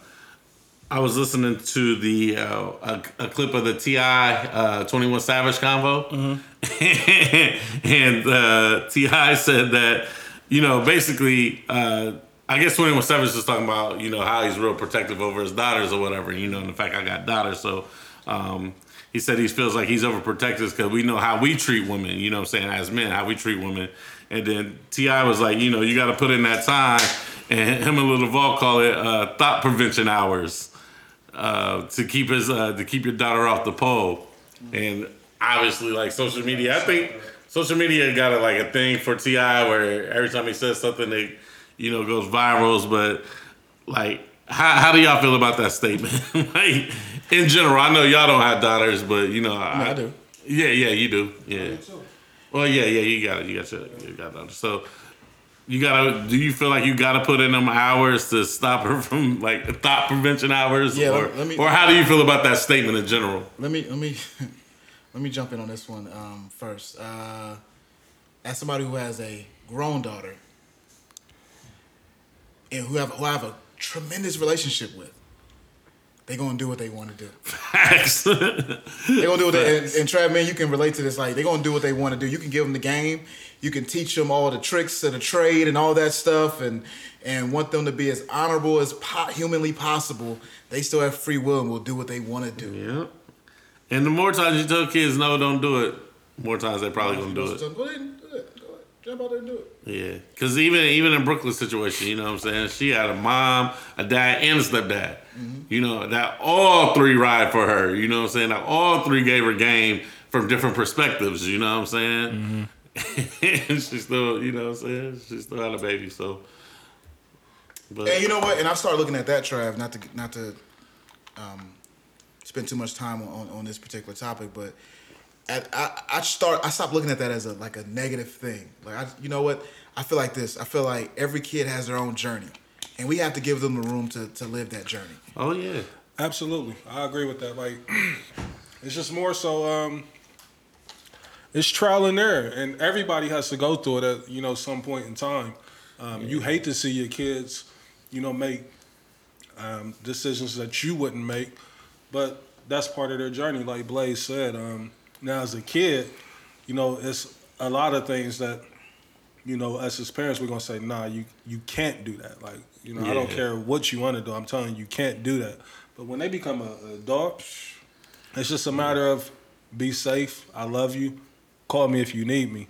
I was listening to the uh, a, a clip of the T.I. uh, Twenty One Savage convo, and uh, T.I. said that you know basically. Uh, I guess Twenty One Savage is talking about you know how he's real protective over his daughters or whatever. You know, and the fact I got daughters, so um, he said he feels like he's overprotective because we know how we treat women. You know, I'm saying as men, how we treat women. And then T.I. was like, you know, you got to put in that time, and him and Lil Duval call it uh, thought prevention hours uh, to keep his uh, to keep your daughter off the pole. And obviously, like social media, I think social media got a, like a thing for T.I. where every time he says something, it you know goes virals. But like, how how do y'all feel about that statement? like in general, I know y'all don't have daughters, but you know, I, I do. Yeah, yeah, you do. Yeah. Well, yeah, yeah, you got it. You got your, you got daughters. So. You gotta. Do you feel like you gotta put in them hours to stop her from like thought prevention hours, Yeah, or let- let me- or how do you feel about that statement in general? Let me let me let me jump in on this one um, first. Uh, as somebody who has a grown daughter and who have who I have a tremendous relationship with, they gonna do what they want to do. Facts. They gonna do what they and, and Trav, man, you can relate to this. Like they gonna do what they want to do. You can give them the game. You can teach them all the tricks of the trade and all that stuff, and and want them to be as honorable as po- humanly possible. They still have free will and will do what they want to do. Yeah. And the more times you tell kids no, don't do it, more times they probably gonna do it. Go ahead and do it. Go ahead. Jump out there and do it. Yeah, because even even in Brooklyn's situation, you know what I'm saying? She had a mom, a dad, and a stepdad. You know that all three ride for her. You know what I'm saying? That all three gave her game from different perspectives. You know what I'm saying? and she still, you know what I'm saying? She still had a baby. So, but And you know what? And I started looking at that, Trav, not to not to um, spend too much time on, on this particular topic, but at, I I start I stopped looking at that as a like a negative thing. Like I, you know what? I feel like this. I feel like every kid has their own journey, and we have to give them the room to to live that journey. oh yeah, Absolutely, I agree with that. Like, it's just more so. Um, it's trial and error, and everybody has to go through it at you know some point in time. Um, You hate to see your kids, you know, make um, decisions that you wouldn't make, but that's part of their journey. Like Blaze said, um, now as a kid, you know, it's a lot of things that, you know, us as his parents, we're gonna say, nah, you you can't do that. Like, you know, I don't care what you want to do. I'm telling you, you can't do that. But when they become a, a adult, it's just a matter of be safe. I love you. Call me if you need me.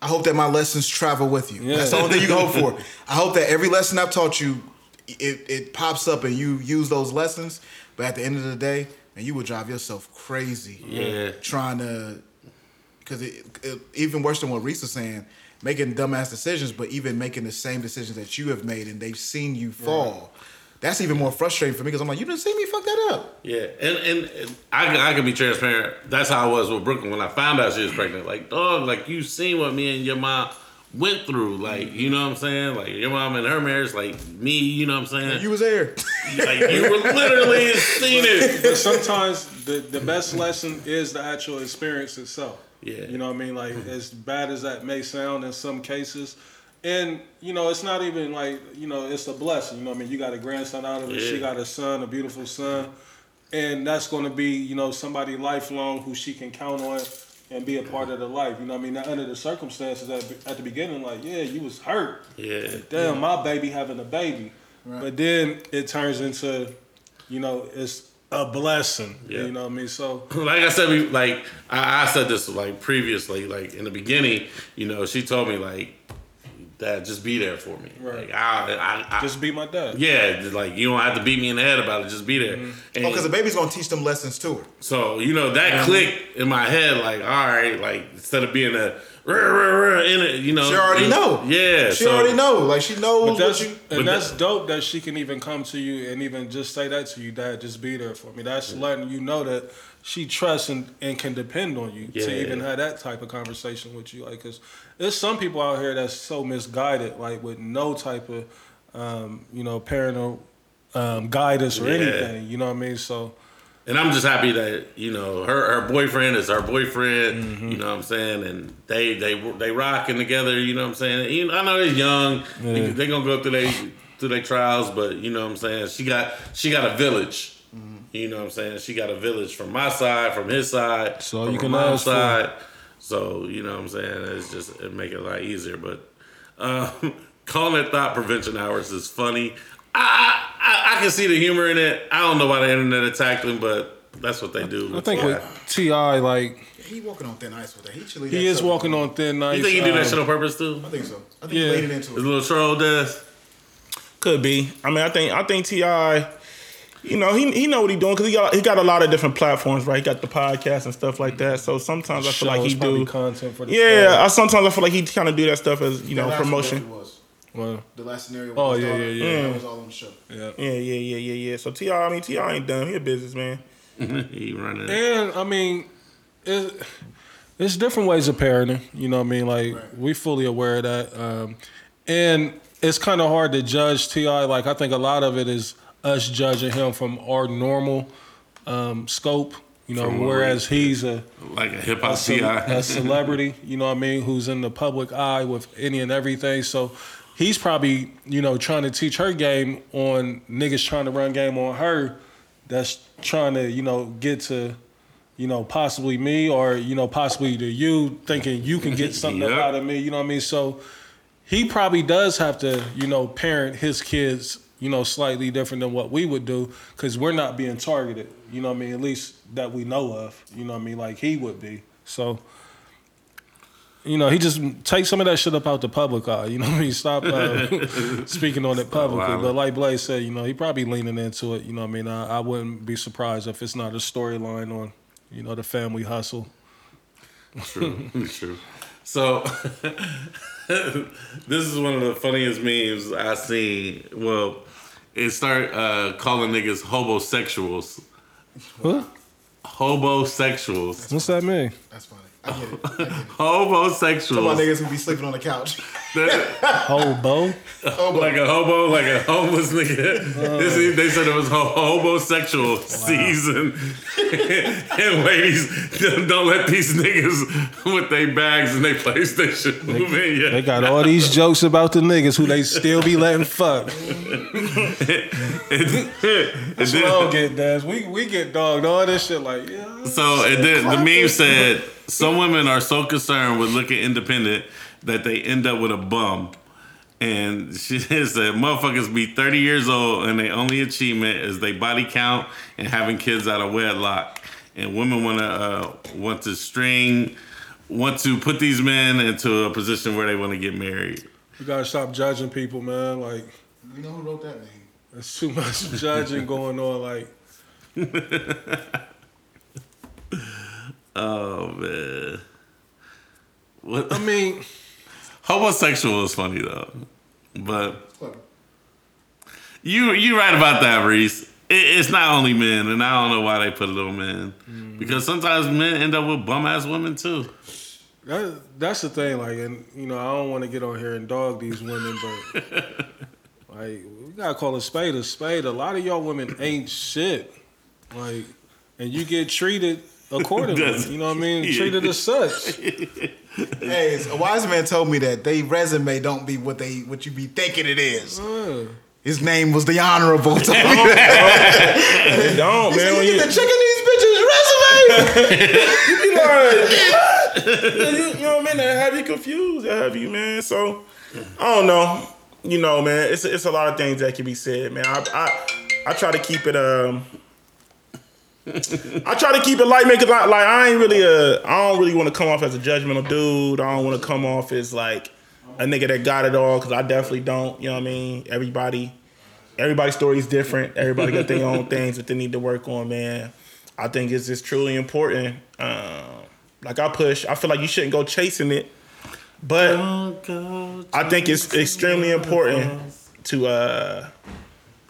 I hope that my lessons travel with you. Yeah. That's the only thing you can hope for. I hope that every lesson I've taught you, it, it pops up and you use those lessons. But at the end of the day, man, you would drive yourself crazy. Yeah. Trying to, because it, it, even worse than what Reese was saying, making dumbass decisions, but even making the same decisions that you have made and they've seen you fall. That's even more frustrating for me because I'm like, you didn't see me fuck that up. Yeah, and, and and I can I can be transparent. That's how I was with Brooklyn when I found out she was pregnant. Like, dog, like you seen what me and your mom went through. Like, you know what I'm saying? Like your mom and her marriage, like me, you know what I'm saying? You was there. like you were literally seen it. But sometimes the, the best lesson is the actual experience itself. Yeah. You know what I mean? Like as bad as that may sound in some cases. And, you know, it's not even like, you know, it's a blessing. You know what I mean? You got a grandson out of it, she got a son, a beautiful son. And that's gonna be, you know, somebody lifelong who she can count on and be a part of the life. You know what I mean? Now under the circumstances at, at the beginning, like, yeah, you was hurt Yeah. damn, my baby having a baby. But then it turns into, you know, it's a blessing. Yeah. You know what I mean? So like I said, we, like I, I said this like previously, like in the beginning, you know, she told me like, Dad, just be there for me. Right. Like I, I, I just be my dad. yeah, just like you don't have to beat me in the head about it. Just be there. Mm-hmm. And Oh, because the baby's gonna teach them lessons to her. so you know that clicked in my head. Like, all right, like instead of being a "Rah, rah, rah," in it, you know, She already it- know. Yeah, She so- already know. Like she knows But that's what you. and but that's that- dope that she can even come to you and even just say that to you, Dad. Just be there for me. That's letting you know that she trusts and, and can depend on you Yeah. to even have that type of conversation with you. Like, cause there's some people out here that's so misguided, like with no type of, um, you know, parental um, guidance or Yeah. anything. You know what I mean? So. And I'm just happy that you know her her boyfriend is her boyfriend. Mm-hmm. You know what I'm saying, and they they they rocking together. You know what I'm saying. You know, I know they're young. They, they gonna go through their through their trials, but you know what I'm saying. She got she got a village. You know what I'm saying. She got a village from my side, from his side, So from you can mom's ask for. side. So you know what I'm saying. It's just it make it a lot easier. But um, calling it thought prevention hours is funny. I, I I can see the humor in it. I don't know why the internet attacked him, but that's what they do. I think with T.I, like He walking on thin ice with that. He chilly. he is walking on thin ice. You think he do that um, shit on purpose too? I think so. I think Yeah. he laid it His into it. little troll does. Could be. I mean, I think I think T.I. You know, he he know what he doing because he got he got a lot of different platforms, right? He got the podcast and stuff like that. So sometimes I feel like he probably do. content for the Yeah, show. I, sometimes I feel like he kind of do that stuff as you know That last one promotion. Was. Well, The last scenario. Oh, with his yeah, yeah, yeah. That was all on the show. yeah. Yeah, yeah, yeah, yeah, yeah. So T.I, I mean, T.I ain't dumb. He a businessman. he running. And I mean, it, it's different ways of parenting. You know what I mean? Like we fully aware of that. Um, and it's kind of hard to judge T.I. Like I think a lot of it is us judging him from our normal um, scope. You know, From whereas we- he's a like a hip hop ce- a celebrity, you know what I mean, who's in the public eye with any and everything. So he's probably, you know, trying to teach her game on niggas trying to run game on her that's trying to, you know, get to, you know, possibly me or, you know, possibly to you thinking you can get something Yep. out of me, you know what I mean? So he probably does have to, you know, parent his kids, you know, slightly different than what we would do because we're not being targeted, you know what I mean? At least that we know of, you know what I mean? Like he would be. So, you know, he just take some of that shit up out the public eye, you know what I mean? Stop uh, speaking on it publicly. But like Blaze said, you know, he probably leaning into it, you know what I mean? I, I wouldn't be surprised if it's not a storyline on, you know, the family hustle. True, true. So this is one of the funniest memes I seen. Well, it start uh, calling niggas hobosexuals. What? Hobosexuals. What's that mean? That's funny. I get it. I get it. Homosexuals. My niggas who be sleeping on the couch. Hobo. like a hobo, like a homeless nigga. Uh. This is- they said it was ho- hobosexual season. and ladies, don't let these niggas with their bags and their PlayStation move in yet. They got all these jokes about the niggas who they still be letting fuck. And That's what I don't get, Daz. We we get dogged all this shit like yeah. So and then the meme said some women are so concerned with looking independent that they end up with a bum. And she said motherfuckers be 30 years old and their only achievement is they body count and having kids out of wedlock. And women wanna uh, want to string want to put these men into a position where they want to get married. You gotta stop judging people, man. Like You know who wrote that name? there's too much judging going on. Like Oh man. What I mean, hobosexual is funny though. But You you right about that, Reese. It, it's not only men, and I don't know why they put it on men mm-hmm. because sometimes men end up with bum ass women too. that, that's the thing. Like, and you know, I don't want to get on here and dog these women, but like, we gotta call a spade a spade. A lot of y'all women ain't shit. Like, and you get treated accordingly. That's- you know what I mean? yeah. Treated as such. Hey, a wise man told me that they resume don't be what they what you be thinking it is. Uh, His name was the honorable. Told me that. Don't man. When you you, get the chicken these bitches resume. you be like, you, you know what I mean? That have you confused. That have you, man. So I don't know. You know, man. It's it's a lot of things that can be said, man. I I, I try to keep it um. I try to keep it light, man, cause I, like I ain't really a, I don't really want to come off as a judgmental dude. I don't want to come off as like a nigga that got it all, cause I definitely don't. You know what I mean? Everybody, everybody's story is different. Everybody got their own things that they need to work on, man. I think it's just truly important. Um, like I push, I feel like you shouldn't go chasing it, but I think it's extremely important to uh,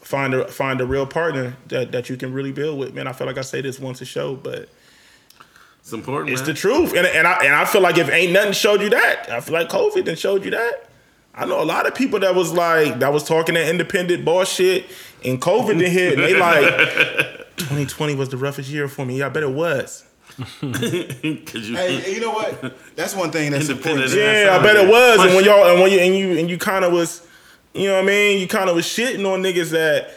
find a find a real partner that, that you can really build with. Man, I feel like I say this once a show, but It's important. it's man. the truth. And and I and I feel like if ain't nothing showed you that, I feel like COVID done showed you that. I know a lot of people that was like that was talking that independent bullshit and COVID did hit and they like 2020 was the roughest year for me. Yeah, I bet it was. 'Cause you- hey, you know what? That's one thing that's important. Yeah, I bet it was. And when y'all and when you and you and you kind of was, you know what I mean? You kind of was shitting on niggas that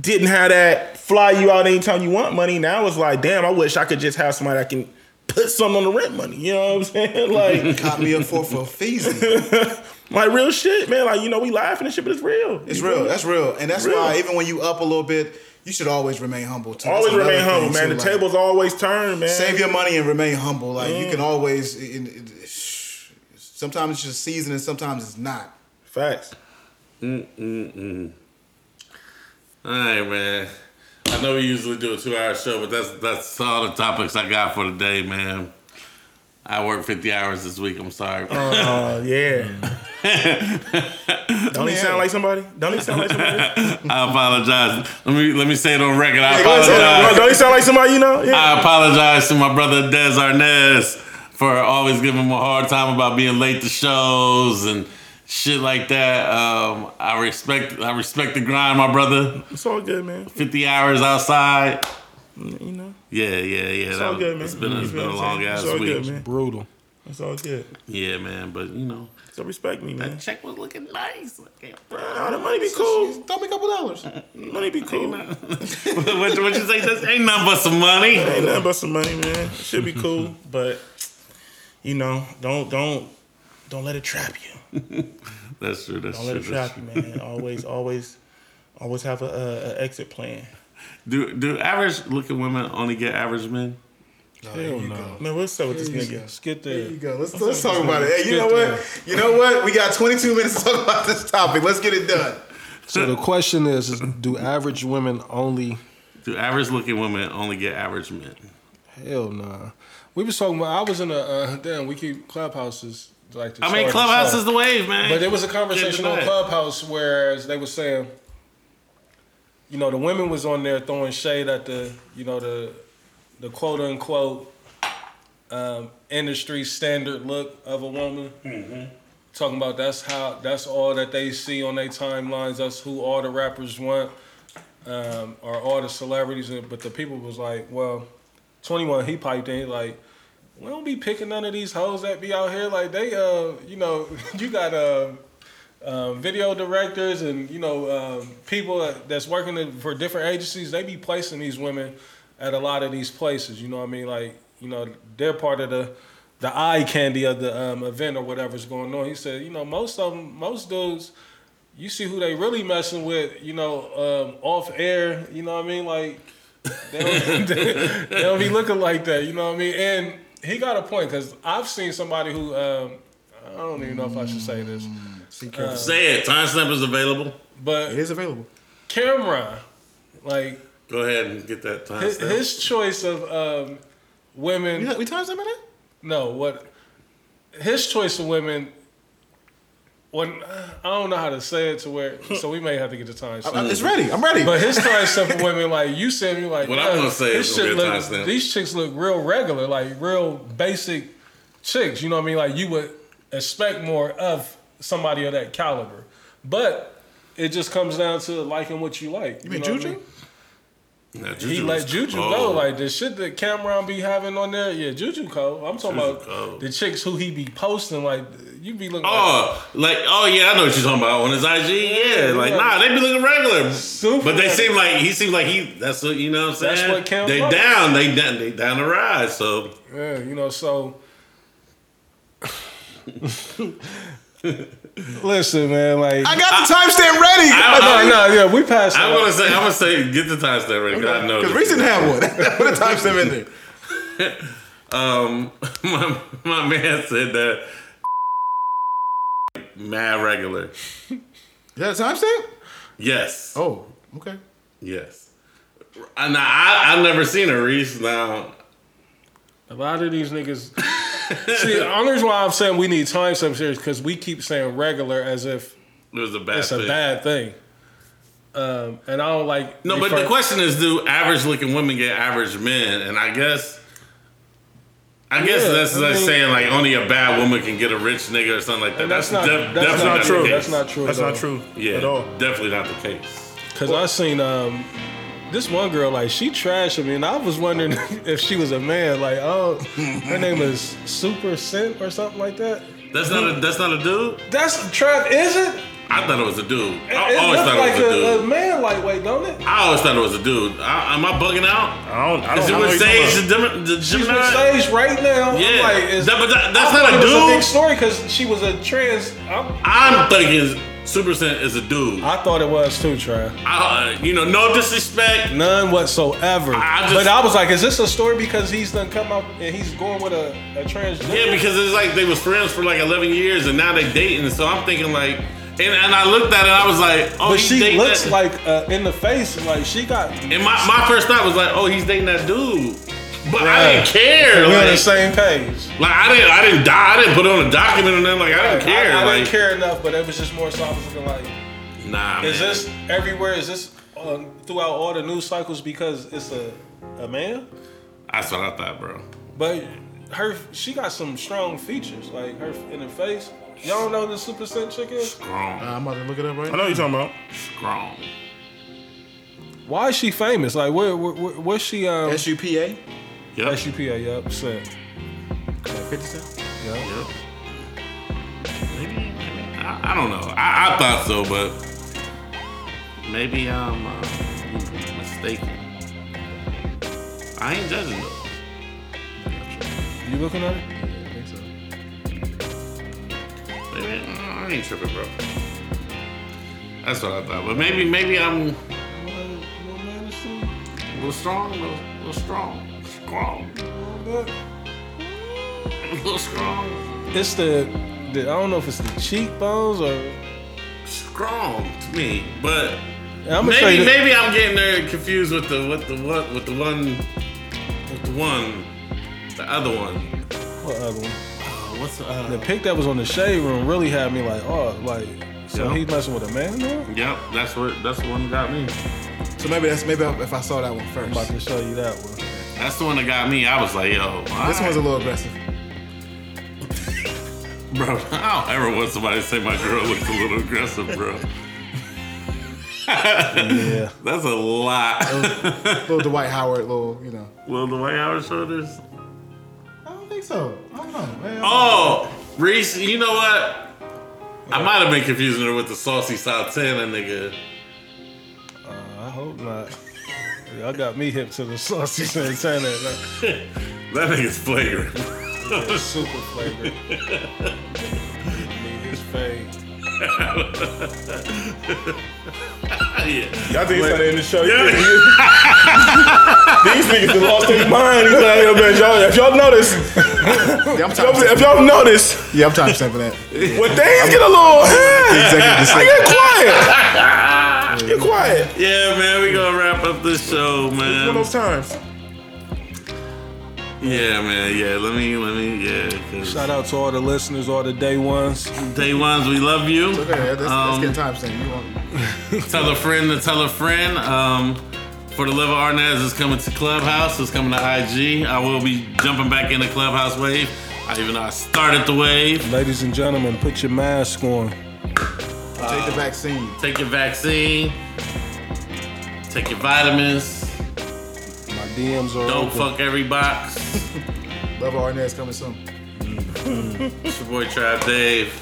didn't have that fly you out anytime you want money. Now it's like, damn, I wish I could just have somebody that can put something on the rent money. You know what I'm saying? Like, Caught me up for for feezy. like real shit, man. Like you know, we laughing and shit, but it's real. It's You real. me? That's real. And that's Real. why even when you up a little bit, you should always remain humble too. Always remain humble, man. too, The like, tables always turn, man. Save your money and remain humble. Like you Mm. can always. In, in, sometimes it's just season and sometimes it's not. Facts. Mm, mm, mm. All right, man. I know we usually do a two-hour show, but that's that's all the topics I got for today, man. I worked 50 hours this week. I'm sorry. Oh yeah. Don't he sound like somebody? Don't he sound like somebody? I apologize. Let me let me say it on record. I go ahead, say it. apologize. Don't he sound like somebody you know? Yeah. I apologize to my brother Des Arnaz for always giving him a hard time about being late to shows and shit like that. Um, I respect I respect the grind, my brother. It's all good, man. 50 hours outside. You know, Yeah, yeah, yeah. it's that all was- good, man. It's been, it's You been a long ass week. good, man. brutal. It's all good. Yeah, man. But you know, So respect me, man. that check was looking nice. Okay, bro. Nah, the money be cool. Throw me a couple dollars. Money be cool. what, what you say? This ain't nothing but some money. Ain't nothing but some money, man. Should be cool, but you know, don't don't don't let it trap you. That's true. That's Don't let it trap you, man. Always, always, always have a, a, a exit plan. Do do average looking women only get average men? Hell no. Man, what's up with this nigga? Let's get There there. you go. Let's let's talk about it. Hey, you know there. what? You know what? We got 22 minutes to talk about this topic. Let's get it done. So the question is, is do average women only? Do average looking women only get average men? Hell nah. We was talking about. I was in a uh, damn. We keep clubhouses like. I mean, Clubhouse is the wave, man. But there was a conversation on. Clubhouse where they were saying, you know, the women was on there throwing shade at the, you know, the, the quote unquote, um, industry standard look of a woman. Mm-hmm. Talking about that's how that's all that they see on their timelines. That's who all the rappers want, um, or all the celebrities. But the people was like, well, Twenty One he piped in like, we don't be picking none of these hoes that be out here. Like they, uh, you know, you got uh, um, video directors and you know um, people that- that's working for different agencies. They be placing these women at a lot of these places. You know what I mean? Like you know they're part of the the eye candy of the um, event or whatever's going on. He said, you know, most of them, most dudes, you see who they really messing with. You know, um, off air. You know what I mean? Like they don't, they don't be looking like that. You know what I mean? And he got a point because I've seen somebody who um, I don't even know if I should say this, See, careful. Say it. Timestamp is available. but it is available. Cam'ron, like Go ahead and get that his, timestamp. his choice of um, women. We, we times that minute? No, what his choice of women. When I don't know how to say it to where, so we may have to get the time. I- It's ready. I'm ready. But his choice of women, like you said, me like What I'm "Yeah, gonna uh, say this is shit gonna be a look- timestamp." These chicks look real regular, like real basic chicks. You know what I mean? Like you would expect more of somebody of that caliber, but it just comes down to liking what you like. you mean know what I Juju? mean? Nah, He let Juju cold. go. Like the shit that Cam'ron be having on there, yeah, Juju Cole. I'm talking Juju about cold. the chicks who he be posting. Like you be looking. like, Oh, like oh yeah, I know what you're talking about on his IG. Yeah, like yeah. nah, they be looking regular. Super but they regular. seem like he seems like he. That's what you know. what I'm saying That's what counts. they Butler- down. They down. They down the ride. So Yeah, you know, so listen, man, like I got the timestamp ready. I- no, no, yeah, we passed. I'm gonna say I'm gonna say get the timestamp ready. 'cause I know Because this. Reese didn't have one. Put a timestamp in there. Um, my my man said that mad regular. Is that a timestamp? Yes, Oh, okay. yes. And I I have never seen a Reese now. A lot of these niggas. See, the only reason why I'm saying we need time stamps here is because we keep saying regular as if It was a bad it's a thing. bad thing. Um, and I don't like. No, but the question is, do average looking women get average men? And I guess, I guess Yeah, that's I like mean- saying like only a bad woman can get a rich nigga or something like that. And that's not- def- that's definitely not the true. case. That's not true That's at not true Yeah, at all. definitely not the case. Cause I seen um this one girl like she trashed me and I was wondering if she was a man. Like oh, her name is Supa Cent or something like that. That's not a that's not a dude. That's Trav. Is it? I thought it was a dude. It, I it always looks thought like it was a a, a dude. man lightweight, don't it? I always thought it was a dude. I, am I bugging out? I don't. I don't Is it know with what you're Sage the, Gem- the She's with Sage right now. Yeah, I'm like, is, That- but that- that's thought not a it was a big dude. story because she was a trans. I'm, I'm thinking Supa Cent is a dude. I thought it was too, Trav. I, uh, you know, no disrespect. None whatsoever. I just- but I was like, is this a story because he's done come out and he's going with a, a transgender? Yeah, because it's like they was friends for like 11 years and now they dating. So I'm thinking like, and, and I looked at it, I was like, oh, But he's she dating looks that. like uh, in the face, like she got. And my, my first thought was like, oh, he's dating that dude. But I didn't care. We're on the same page. like I didn't, I didn't die. I didn't put it on a document and then like I didn't care. I, I like, didn't care enough, but it was just more so I was looking like, nah, is man. this everywhere? Is this um, throughout all the news cycles because it's a a man? That's what I thought, bro. But her, she got some strong features, like her in the face. Y'all don't know the Supa Cent chick is? Strong, Uh, I'm about to look it up right I now. know you're talking about. strong. Why is she famous? Like, where, where, where what's she? Um, S U P A. Yep. SUPA, yep, Scent. Fifty Cent. Yep. Yep. Maybe, maybe I, I don't know. I, I thought so, but maybe I'm uh, mistaken. I ain't judging though. You looking at it? I ain't tripping, bro. That's what I thought. But maybe, maybe I'm a little strong, a little, strong? little strong, strong, a little strong, It's the, the I don't know if it's the cheekbones or strong to me. But I'm maybe, the- maybe I'm getting there confused with the with the what with the one with the one the other one. what other one? What's the, uh, The pic that was on the shade room really had me like, oh, like, so Yeah. he's messing with a man now? Yep, that's what that's the one that got me. So maybe that's maybe if I saw that one first. I'm about to show you that one. That's the one that got me. I was like, yo, This one's a little aggressive. bro. I don't ever want somebody to say my girl looks a little aggressive, bro. Yeah. That's a lot. Little Dwight Howard, little, you know. Will the Dwight Howard shoulders? I don't think so. I don't know. Man. Oh, Reese, you know what? I might have been confusing her with the saucy Santana nigga. Uh, I hope not. Y'all got me hip to the saucy Santana. That nigga's flagrant. Super flavor. Need his fade. yeah. Y'all think it's not in the show? Yeah. These niggas done lost their mind. He's like, yo, man, y'all, if y'all notice, Yeah, I'm if y'all notice, Yeah, I'm time for that. when things get a little, Executive I decision. get quiet. Get quiet. Yeah, man, we gonna wrap up this show, man. It's One of man. those times. Yeah, man, yeah. Let me, let me, yeah. 'cause Shout out to all the listeners, all the day ones. Day ones, we love you. Okay, let's, let's Um, get time stamped. You want? Tell a friend to tell a friend. Um, for the love of Arnaz is coming to Clubhouse. It's coming to IG. I will be jumping back in the Clubhouse wave. I even though I started the wave. Ladies and gentlemen, put your mask on. Take the vaccine. Take your vaccine. Take your vitamins. My DMs are Don't open. fuck every box. Love Arnaz coming soon. It's your boy Trap Dave.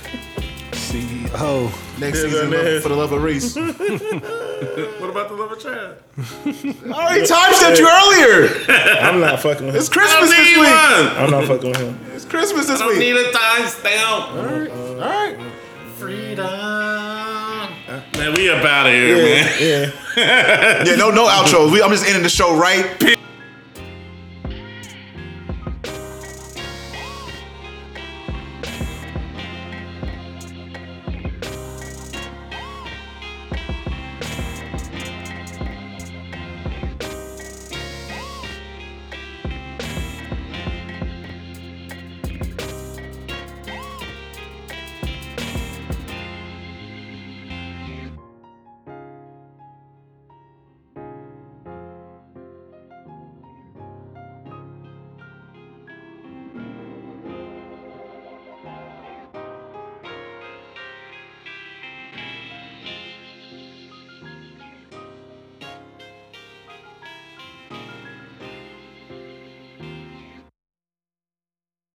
CEO. Next Here's season, love, for the love of Reese. What about the love of Trap? I already time stamped you earlier. I'm not fucking with him. It's Christmas don't this week. one. I'm not fucking with him. It's Christmas this week. I don't week. need a timestamp. All right. Alright. Freedom. Man, we up out of here, man. Yeah. Yeah, no, no outros. We, I'm just ending the show right.